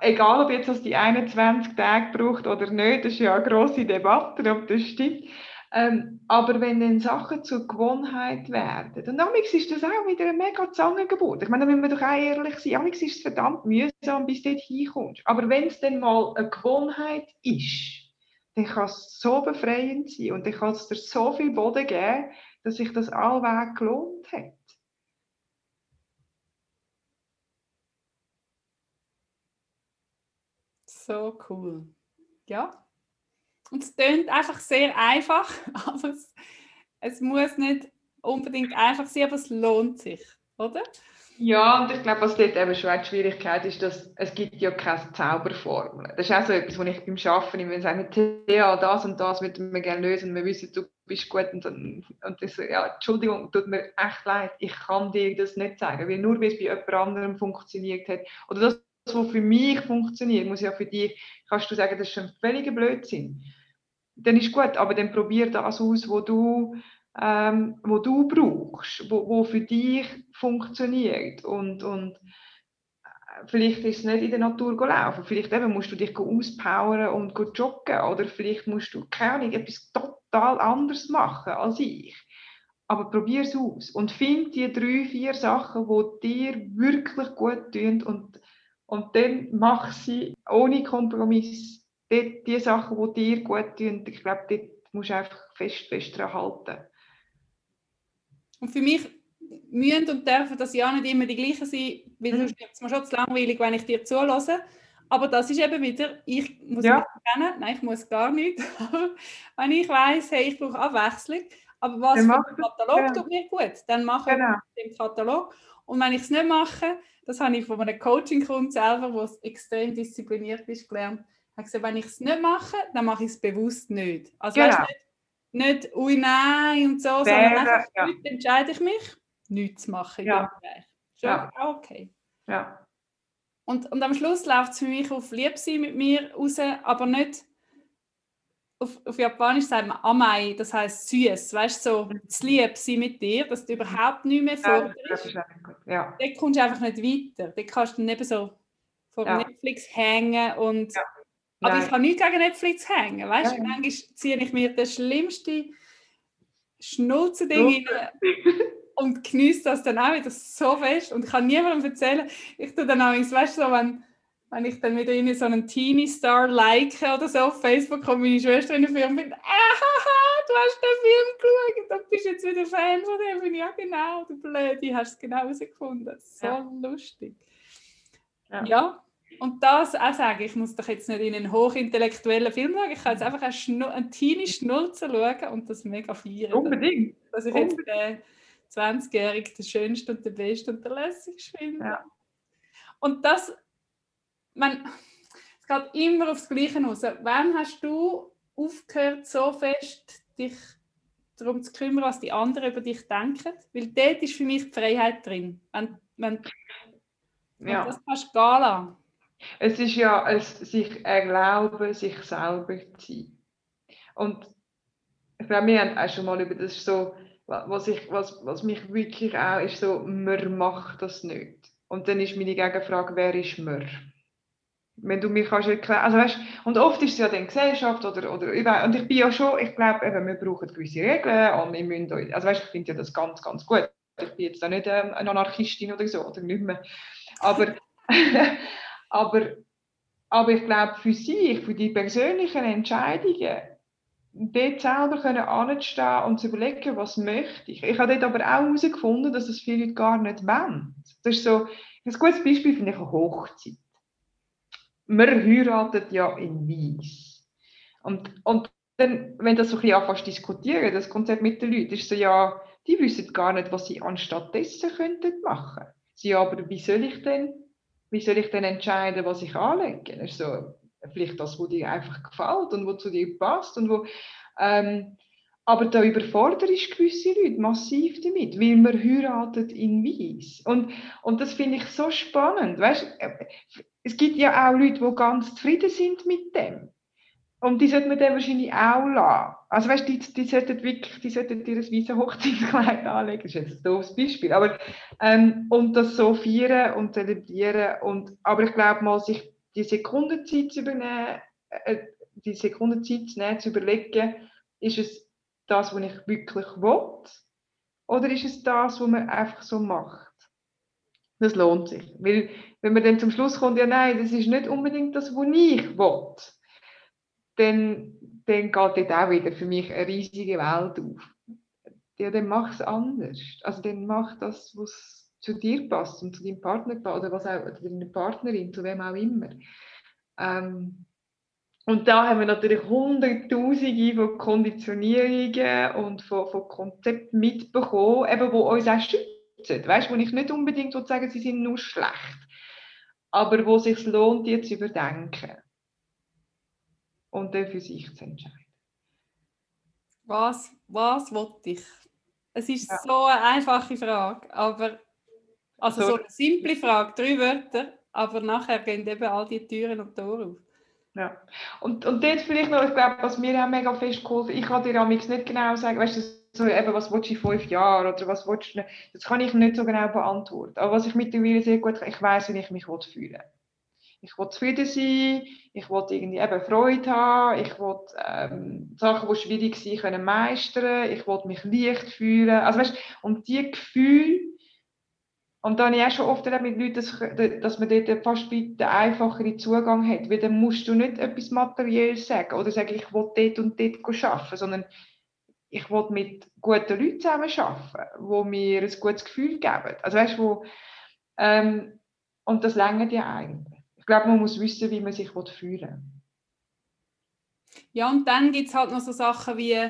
egal ob jetzt das die 21 Tage braucht oder nicht, das ist ja eine grosse Debatte, ob das stimmt. Ähm, aber wenn dann Sachen zur Gewohnheit werden, dann amigs ist das auch wieder eine mega Zangengeburt. Ich meine, da müssen wir doch auch ehrlich sein, amigs ist es verdammt mühsam, bis du dort hinkommst. Aber wenn es dann mal eine Gewohnheit ist, dann kann es so befreiend sein und dann kann es dir so viel Boden geben, dass sich das allweg gelohnt hat. So cool. Ja. Und es klingt einfach sehr einfach, [laughs] aber es, es muss nicht unbedingt einfach sein, aber es lohnt sich, oder? Ja, und ich glaube, was dort eben schon die Schwierigkeit ist, dass es gibt ja keine Zauberformel. Das ist auch so etwas, was ich beim Arbeiten immer sage, Thea, das und das würden wir gerne lösen, wir wissen, du bist gut und, und das, ja, Entschuldigung, tut mir echt leid, ich kann dir das nicht sagen, weil nur, wie es bei jemand anderem funktioniert hat, oder das, was für mich funktioniert, muss ja für dich, kannst du sagen, das ist ein völliger Blödsinn. Dann ist gut, aber dann probier das aus, wo du ähm, wo du brauchst, wo, wo für dich funktioniert und, und äh, vielleicht ist es nicht in der Natur laufen, vielleicht eben musst du dich auspowern und joggen oder vielleicht musst du keine Ahnung, etwas total anderes machen als ich. Aber probier es aus und find die drei, vier Sachen, die dir wirklich gut tun und, und dann mach sie ohne Kompromiss. Die, die Sachen, die dir gut tun, ich glaube, dort musst du einfach fest, fest dran halten. Und für mich müssen und dürfen das ja nicht immer die gleichen sein, weil mhm. sonst wird es mir schon zu langweilig, wenn ich dir zulasse. Aber das ist eben wieder, ich muss Ja. nicht kennen, nein, ich muss gar nicht. [laughs] Wenn ich weiss, hey, ich brauche Abwechslung, aber was für Katalog ja. tut mir gut, dann mache ich Genau. den Katalog. Und wenn ich es nicht mache, das habe ich von einem Coaching-Kunden selber, der extrem diszipliniert ist, gelernt, hat gesagt, wenn ich es nicht mache, dann mache ich es bewusst nicht. Also Genau. weißt, nicht, nicht ui nein und so, sondern Wäre, einfach, ja. heute entscheide ich mich, nichts zu machen Ja. Ist ja okay. Ja. Und, und am Schluss läuft es für mich auf Liebsein mit mir raus, aber nicht auf, auf Japanisch sagt man Amei, das heißt süß, weißt du, so das Liebsein mit dir, dass du überhaupt nicht mehr Mhm. Ja, Ja. Dort kommst du einfach nicht weiter. Dort kannst du dann eben so vor Ja. Netflix hängen und Ja. aber ich kann nicht gegen Netflix hängen, weißt du? Ja. Manchmal ziehe ich mir das schlimmste Schnulzending rein und genieße das dann auch wieder so fest und ich kann niemandem erzählen. Ich tue dann auch, weißt du, so, wenn, wenn ich dann wieder in so einen Teenie-Star like oder so auf Facebook kommt meine Schwester in Film und findet, ah, du hast den Film geschaut, du bist jetzt wieder Fan von dem. Und ja genau, du Blöde, hast es genau herausgefunden. So Ja. lustig. Ja. Ja. und das auch sagen, ich muss doch jetzt nicht in einen hochintellektuellen Film schauen, ich kann jetzt einfach einen, Schnu einen Teenie-Schnulzen schauen und das mega feiern. Unbedingt. Dass ich jetzt den 20-Jährigen den schönsten und den besten und den lässigsten finde. Ja. Und das, man, es geht immer aufs Gleiche raus. Wann hast du aufgehört, so fest dich darum zu kümmern, was die anderen über dich denken? Weil dort ist für mich die Freiheit drin. Wenn, wenn, wenn ja. das kannst du lassen. Es ist ja es, sich erlauben, sich selber zu sein. Und ich glaube, wir haben auch schon mal über das so, was, ich, was, was mich wirklich auch ist, so, man macht das nicht. Und dann ist meine Gegenfrage, wer ist man? Wenn du mir kannst erklären, also weißt, und oft ist es ja dann Gesellschaft oder, oder und ich bin ja schon, ich glaube, wir brauchen gewisse Regeln und wir müssen, also weißt, ich finde ja das ganz, ganz gut. Ich bin jetzt da nicht ähm, eine Anarchistin oder so, oder nicht mehr. Aber, [laughs] aber, aber ich glaube, für sich, für die persönlichen Entscheidungen, dort selber können anstehen und zu überlegen, was möchte ich. Ich habe dort aber auch herausgefunden, dass das viele Leute gar nicht wollen. Das ist so, ein gutes Beispiel finde ich eine Hochzeit. Man heiratet ja in Weiss. Und, und dann, wenn das so ein bisschen anfasst diskutieren, das Konzept mit den Leuten, ist so, ja, die wissen gar nicht, was sie anstatt dessen könnten machen. Sie aber, wie soll ich denn, wie soll ich denn entscheiden, was ich anlege? Das ist so, vielleicht das, was dir einfach gefällt und was zu dir passt und wo, ähm, aber da ich gewisse Leute massiv damit, weil man heiratet in Weiss. Und, und das finde ich so spannend. Weißt, es gibt ja auch Leute, die ganz zufrieden sind mit dem. Und die sollten wir dann wahrscheinlich auch lassen. Also weißt, die, die sollten wirklich, die sollten ihr ein weißes Hochzeitskleid [laughs] anlegen. Das ist jetzt ein doofes Beispiel. Aber, ähm, und das so feiern und zelebrieren. Und, aber ich glaube mal, sich die Sekundenzeit zu übernehmen, äh, die Sekundenzeit zu nehmen, zu überlegen, ist es das, was ich wirklich will? Oder ist es das, was man einfach so macht? Das lohnt sich. Weil, wenn man dann zum Schluss kommt, ja nein, das ist nicht unbedingt das, was ich will, dann, dann geht dort auch wieder für mich eine riesige Welt auf. Ja, dann mach es anders. Also dann mach das, was zu dir passt und zu deinem Partner oder was auch, oder deiner Partnerin, zu wem auch immer. Ähm, und da haben wir natürlich Hunderttausende von Konditionierungen und von, von Konzepten mitbekommen, eben, die uns auch schützen. Weißt du, wo ich nicht unbedingt sagen sie sind nur schlecht, aber wo es sich lohnt, die zu überdenken und dann für sich zu entscheiden. Was, was wollte ich? Es ist ja. so eine einfache Frage, aber also so, so eine simple Frage, drei Wörter, aber nachher gehen eben all die Türen und Tore auf. Ja. Und, und dort vielleicht noch, ich glaube, was mir auch mega fest geholfen ich kann dir nicht genau sagen, weißt du, so eben, was willst du in fünf Jahren oder was willst du, das kann ich nicht so genau beantworten. Aber was ich mittlerweile sehr gut kann, ich weiß, wie ich mich fühlen will. Ich will zufrieden sein, ich will irgendwie eben Freude haben, ich will ähm, Sachen, die schwierig sind, können meistern, ich will mich leicht fühlen. Also weißt, und die Gefühle, und dann habe ich auch schon oft mit Leuten, dass, dass man dort fast den einfacheren Zugang hat. Weil dann musst du nicht etwas Materielles sagen oder sagen, ich will dort und dort arbeiten, sondern ich will mit guten Leuten zusammen arbeiten, die mir ein gutes Gefühl geben. Also weißt du, ähm, und das längert ja eigentlich. Ich glaube, man muss wissen, wie man sich fühlen will. Ja, und dann gibt es halt noch so Sachen wie,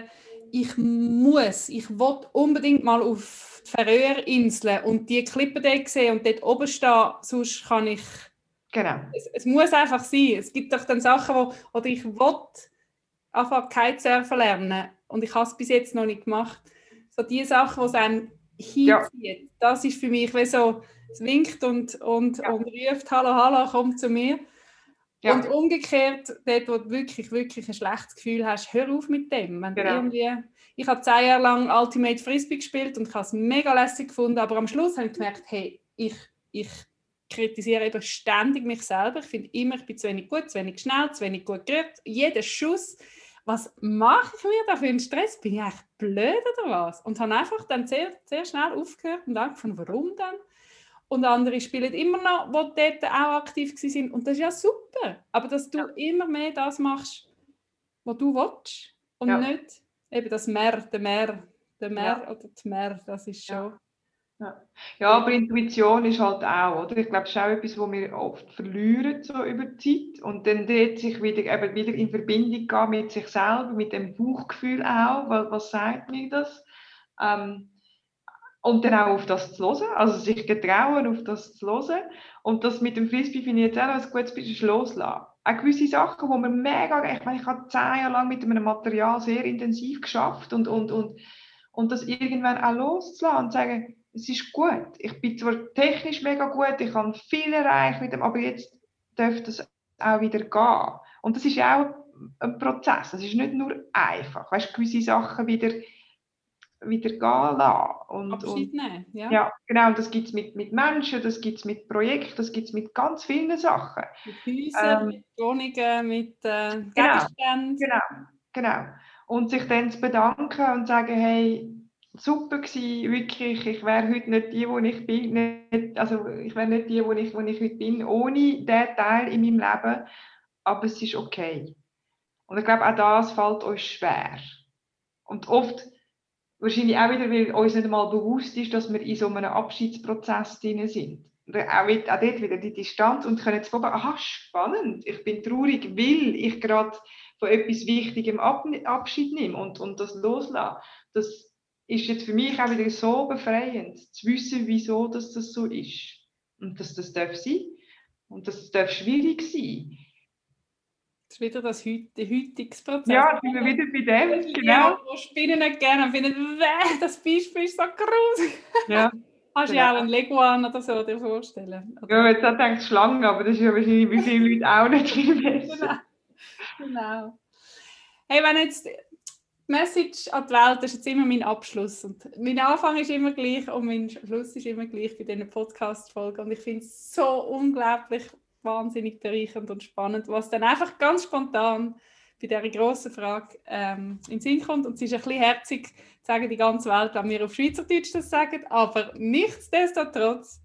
ich muss, ich will unbedingt mal auf Färöerinseln und die Klippen dort sehen und dort oben stehen, sonst kann ich... Genau. Es, es, muss einfach sein. Es gibt doch dann Sachen, wo oder ich will einfach Kitesurfen lernen und ich habe es bis jetzt noch nicht gemacht. So die Sachen, die es einem hinzieht, ja. das ist für mich wie so, es winkt und, und, ja. und ruft, hallo, hallo, komm zu mir. Ja. Und umgekehrt, dort, wo du wirklich, wirklich ein schlechtes Gefühl hast, hör auf mit dem. Wenn genau. irgendwie, ich habe zehn Jahre lang Ultimate Frisbee gespielt und ich habe es mega lässig gefunden, aber am Schluss habe ich gemerkt, hey, ich, ich kritisiere eben ständig mich selber. Ich finde immer, ich bin zu wenig gut, zu wenig schnell, zu wenig gut gerührt. Jeder Schuss, was mache ich mir da für einen Stress? Bin ich eigentlich blöd oder was? Und habe einfach dann sehr, sehr schnell aufgehört und angefangen, warum dann? Und andere spielen immer noch, die dort auch aktiv sind. Und das ist ja super. Aber dass du ja. immer mehr das machst, was du willst. Und ja. nicht eben das Mehr, der Mehr, der Mehr ja. oder die Mehr, das ist schon... Ja. ja, aber Intuition ist halt auch, oder? Ich glaube, das ist auch etwas, was wir oft verlieren so über die Zeit und dann dort sich wieder, eben wieder in Verbindung gehen mit sich selber, mit dem Bauchgefühl auch, weil, was sagt mir das? Ähm, und dann auch auf das zu hören, also sich getrauen, auf das zu hören. Und das mit dem Frisbee finde ich jetzt auch ein gutes bisschen loslassen. Auch gewisse Sachen, wo man mega, ich meine, ich habe zehn Jahre lang mit einem Material sehr intensiv geschafft und, und, und, und das irgendwann auch loszulassen und sagen, es ist gut. Ich bin zwar technisch mega gut, ich kann viel erreichen mit dem, aber jetzt dürfte es auch wieder gehen. Und das ist auch ein Prozess. Es ist nicht nur einfach. Weißt, gewisse Sachen wieder, wieder gehen lassen. Und, Abschied nehmen, ja. Ja, genau. Und das gibt es mit, mit Menschen, das gibt es mit Projekten, das gibt es mit ganz vielen Sachen. Mit Häusern, ähm, mit Wohnungen, mit äh, genau, Gegenständen. Genau, genau. Und sich dann zu bedanken und sagen, hey, super gewesen, wirklich. Ich wäre heute nicht die, wo ich bin. Nicht, also ich wäre nicht die, wo ich, wo ich heute bin, ohne diesen Teil in meinem Leben. Aber es ist okay. Und ich glaube, auch das fällt uns schwer. Und oft, wahrscheinlich auch wieder, weil uns nicht einmal bewusst ist, dass wir in so einem Abschiedsprozess drin sind. Auch, dort wieder die Distanz und können jetzt vorbei, aha, spannend, ich bin traurig, weil ich gerade von etwas Wichtigem Abschied nehme und, und das loslasse. Das ist jetzt für mich auch wieder so befreiend, zu wissen, wieso dass das so ist. Und dass das darf sein. Und dass es darf schwierig sein. Das ist wieder das heutige Prozess. Ja, sind wir wieder bei dem, genau. Ja, wo Spinnen nicht gerne und finden, das Beispiel ist so gruselig. Ja. [laughs] Hast du genau. ja auch einen Leguan oder so dir vorstellen? Oder? Ja, jetzt hat denkt Schlangen, aber das ist ja wahrscheinlich bei vielen Leuten auch nicht viel besser. Genau. genau. Hey, wenn jetzt Message an die Welt das ist jetzt immer mein Abschluss. Und mein Anfang ist immer gleich und mein Schluss ist immer gleich bei diesen Podcast-Folgen. Und ich finde es so unglaublich wahnsinnig bereichernd und spannend, was dann einfach ganz spontan bei dieser grossen Frage ähm, in den Sinn kommt. Und es ist ein bisschen herzig, sagen die ganze Welt, wenn wir auf Schweizerdeutsch das sagen, aber nichtsdestotrotz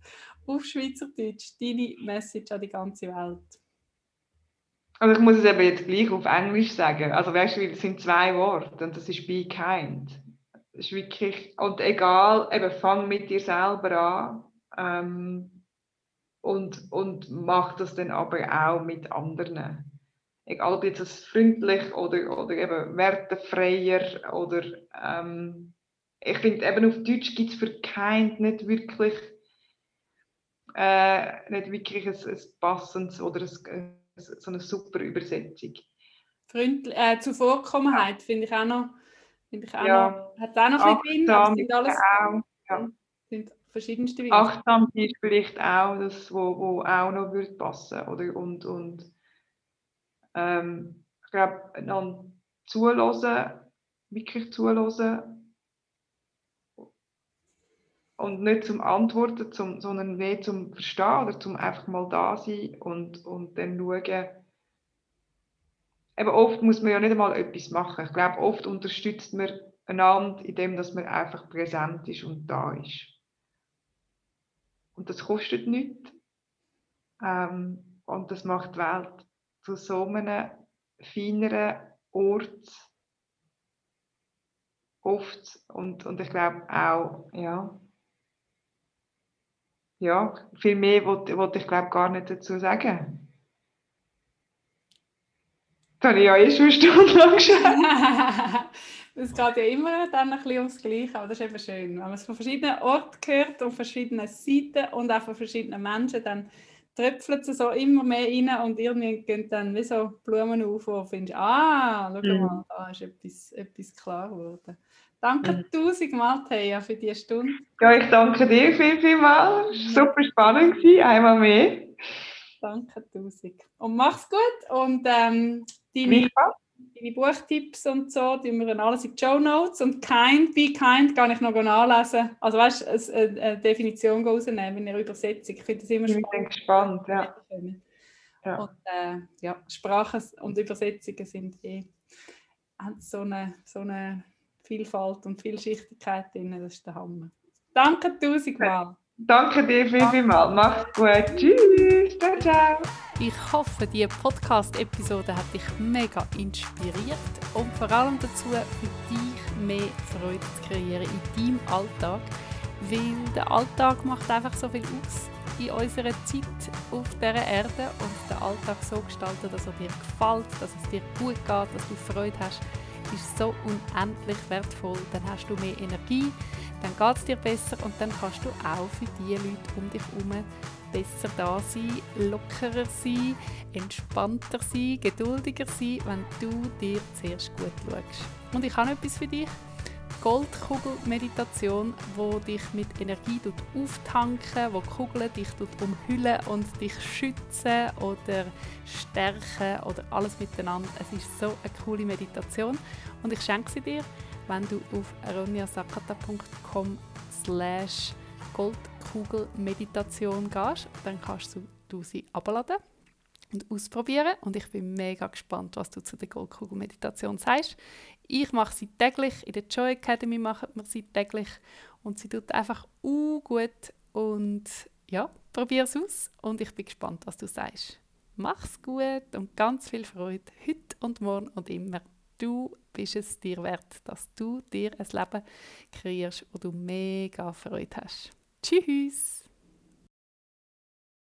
auf Schweizerdeutsch deine Message an die ganze Welt. Also ich muss es eben jetzt gleich auf Englisch sagen. Also weißt du, es sind zwei Worte und das ist be kind. Das ist wirklich, und egal, eben fang mit dir selber an ähm, und, und mach das dann aber auch mit anderen. Egal ob jetzt das freundlich oder, oder eben wertefreier oder ähm, ich finde eben auf Deutsch gibt es für kind nicht wirklich äh, nicht wirklich ein, ein passendes oder ein so eine super Übersetzung. Freundlich, äh, Zuvorkommenheit ja. finde ich auch noch, finde ich auch ja. noch, hat auch noch ein bisschen drin, sind alles auch, ja. Verschiedenste Weise. Achtsam ist vielleicht auch das, wo, wo auch noch würde passen, oder? Und, und ähm, ich glaube, dann zuhören, wirklich zuhören und nicht zum Antworten, zum, sondern mehr zum Verstehen oder zum einfach mal da sein und, und dann schauen. Eben oft muss man ja nicht einmal etwas machen. Ich glaube, oft unterstützt man einander, indem man einfach präsent ist und da ist. Und das kostet nichts. Ähm, und das macht die Welt zu so einem feineren Ort oft. Und, und ich glaube auch, ja, ja, viel mehr wollte, ich glaube gar nicht dazu sagen. Das habe ich ja eh schon eine Stunde lang [laughs] geschaut. [laughs] Es geht ja immer dann ein bisschen ums Gleiche, aber das ist eben schön. Wenn man es von verschiedenen Orten hört, von verschiedenen Seiten und auch von verschiedenen Menschen, dann tröpfelt es so immer mehr rein und irgendwie gehen dann wie so Blumen auf, wo du findest, ah, schau mhm. mal, da ist etwas, etwas klar geworden. Danke mhm. tausendmal, Thea, für diese Stunde. Ja, ich danke dir viel, viel mal. Es war super spannend, gewesen, einmal mehr. Danke tausend. Und mach's gut und ähm, deine, deine Buchtipps und so, die wir alles in die Show Notes und Kind, Be Kind, kann ich noch nachlesen. Also weißt du, eine, Definition rausnehmen in einer Übersetzung. Ich finde das immer spannend. Ich bin gespannt, ja. ja. Und äh, ja, Sprachen und Übersetzungen sind eh so eine, so eine Vielfalt und Vielschichtigkeit drin. Das ist der Hammer. Danke tausendmal. Danke dir viel, viel mal. Mach's gut. Tschüss. Ciao, ciao. Ich hoffe, diese Podcast-Episode hat dich mega inspiriert und vor allem dazu, für dich mehr Freude zu kreieren in deinem Alltag. Weil der Alltag macht einfach so viel aus in unserer Zeit auf dieser Erde und den Alltag so gestalten, dass er dir gefällt, dass es dir gut geht, dass du Freude hast ist so unendlich wertvoll. Dann hast du mehr Energie, dann geht es dir besser und dann kannst du auch für die Leute um dich herum besser da sein, lockerer sein, entspannter sein, geduldiger sein, wenn du dir zuerst gut schaust. Und ich habe etwas für dich. Goldkugel-Meditation, wo dich mit Energie auftanken, wo die Kugel dich umhüllen und dich schützen oder stärken oder alles miteinander. Es ist so eine coole Meditation und ich schenke sie dir, wenn du auf ronjasakata.com slash Goldkugel-Meditation gehst. Dann kannst du, du sie abladen und ausprobieren. Und ich bin mega gespannt, was du zu der Goldkugel-Meditation sagst. Ich mache sie täglich, in der Joy Academy machen wir sie täglich und sie tut einfach uh, gut und ja, probier es aus und ich bin gespannt, was du sagst. Mach's gut und ganz viel Freude heute und morgen und immer. Du bist es dir wert, dass du dir ein Leben kreierst, wo du mega Freude hast. Tschüss!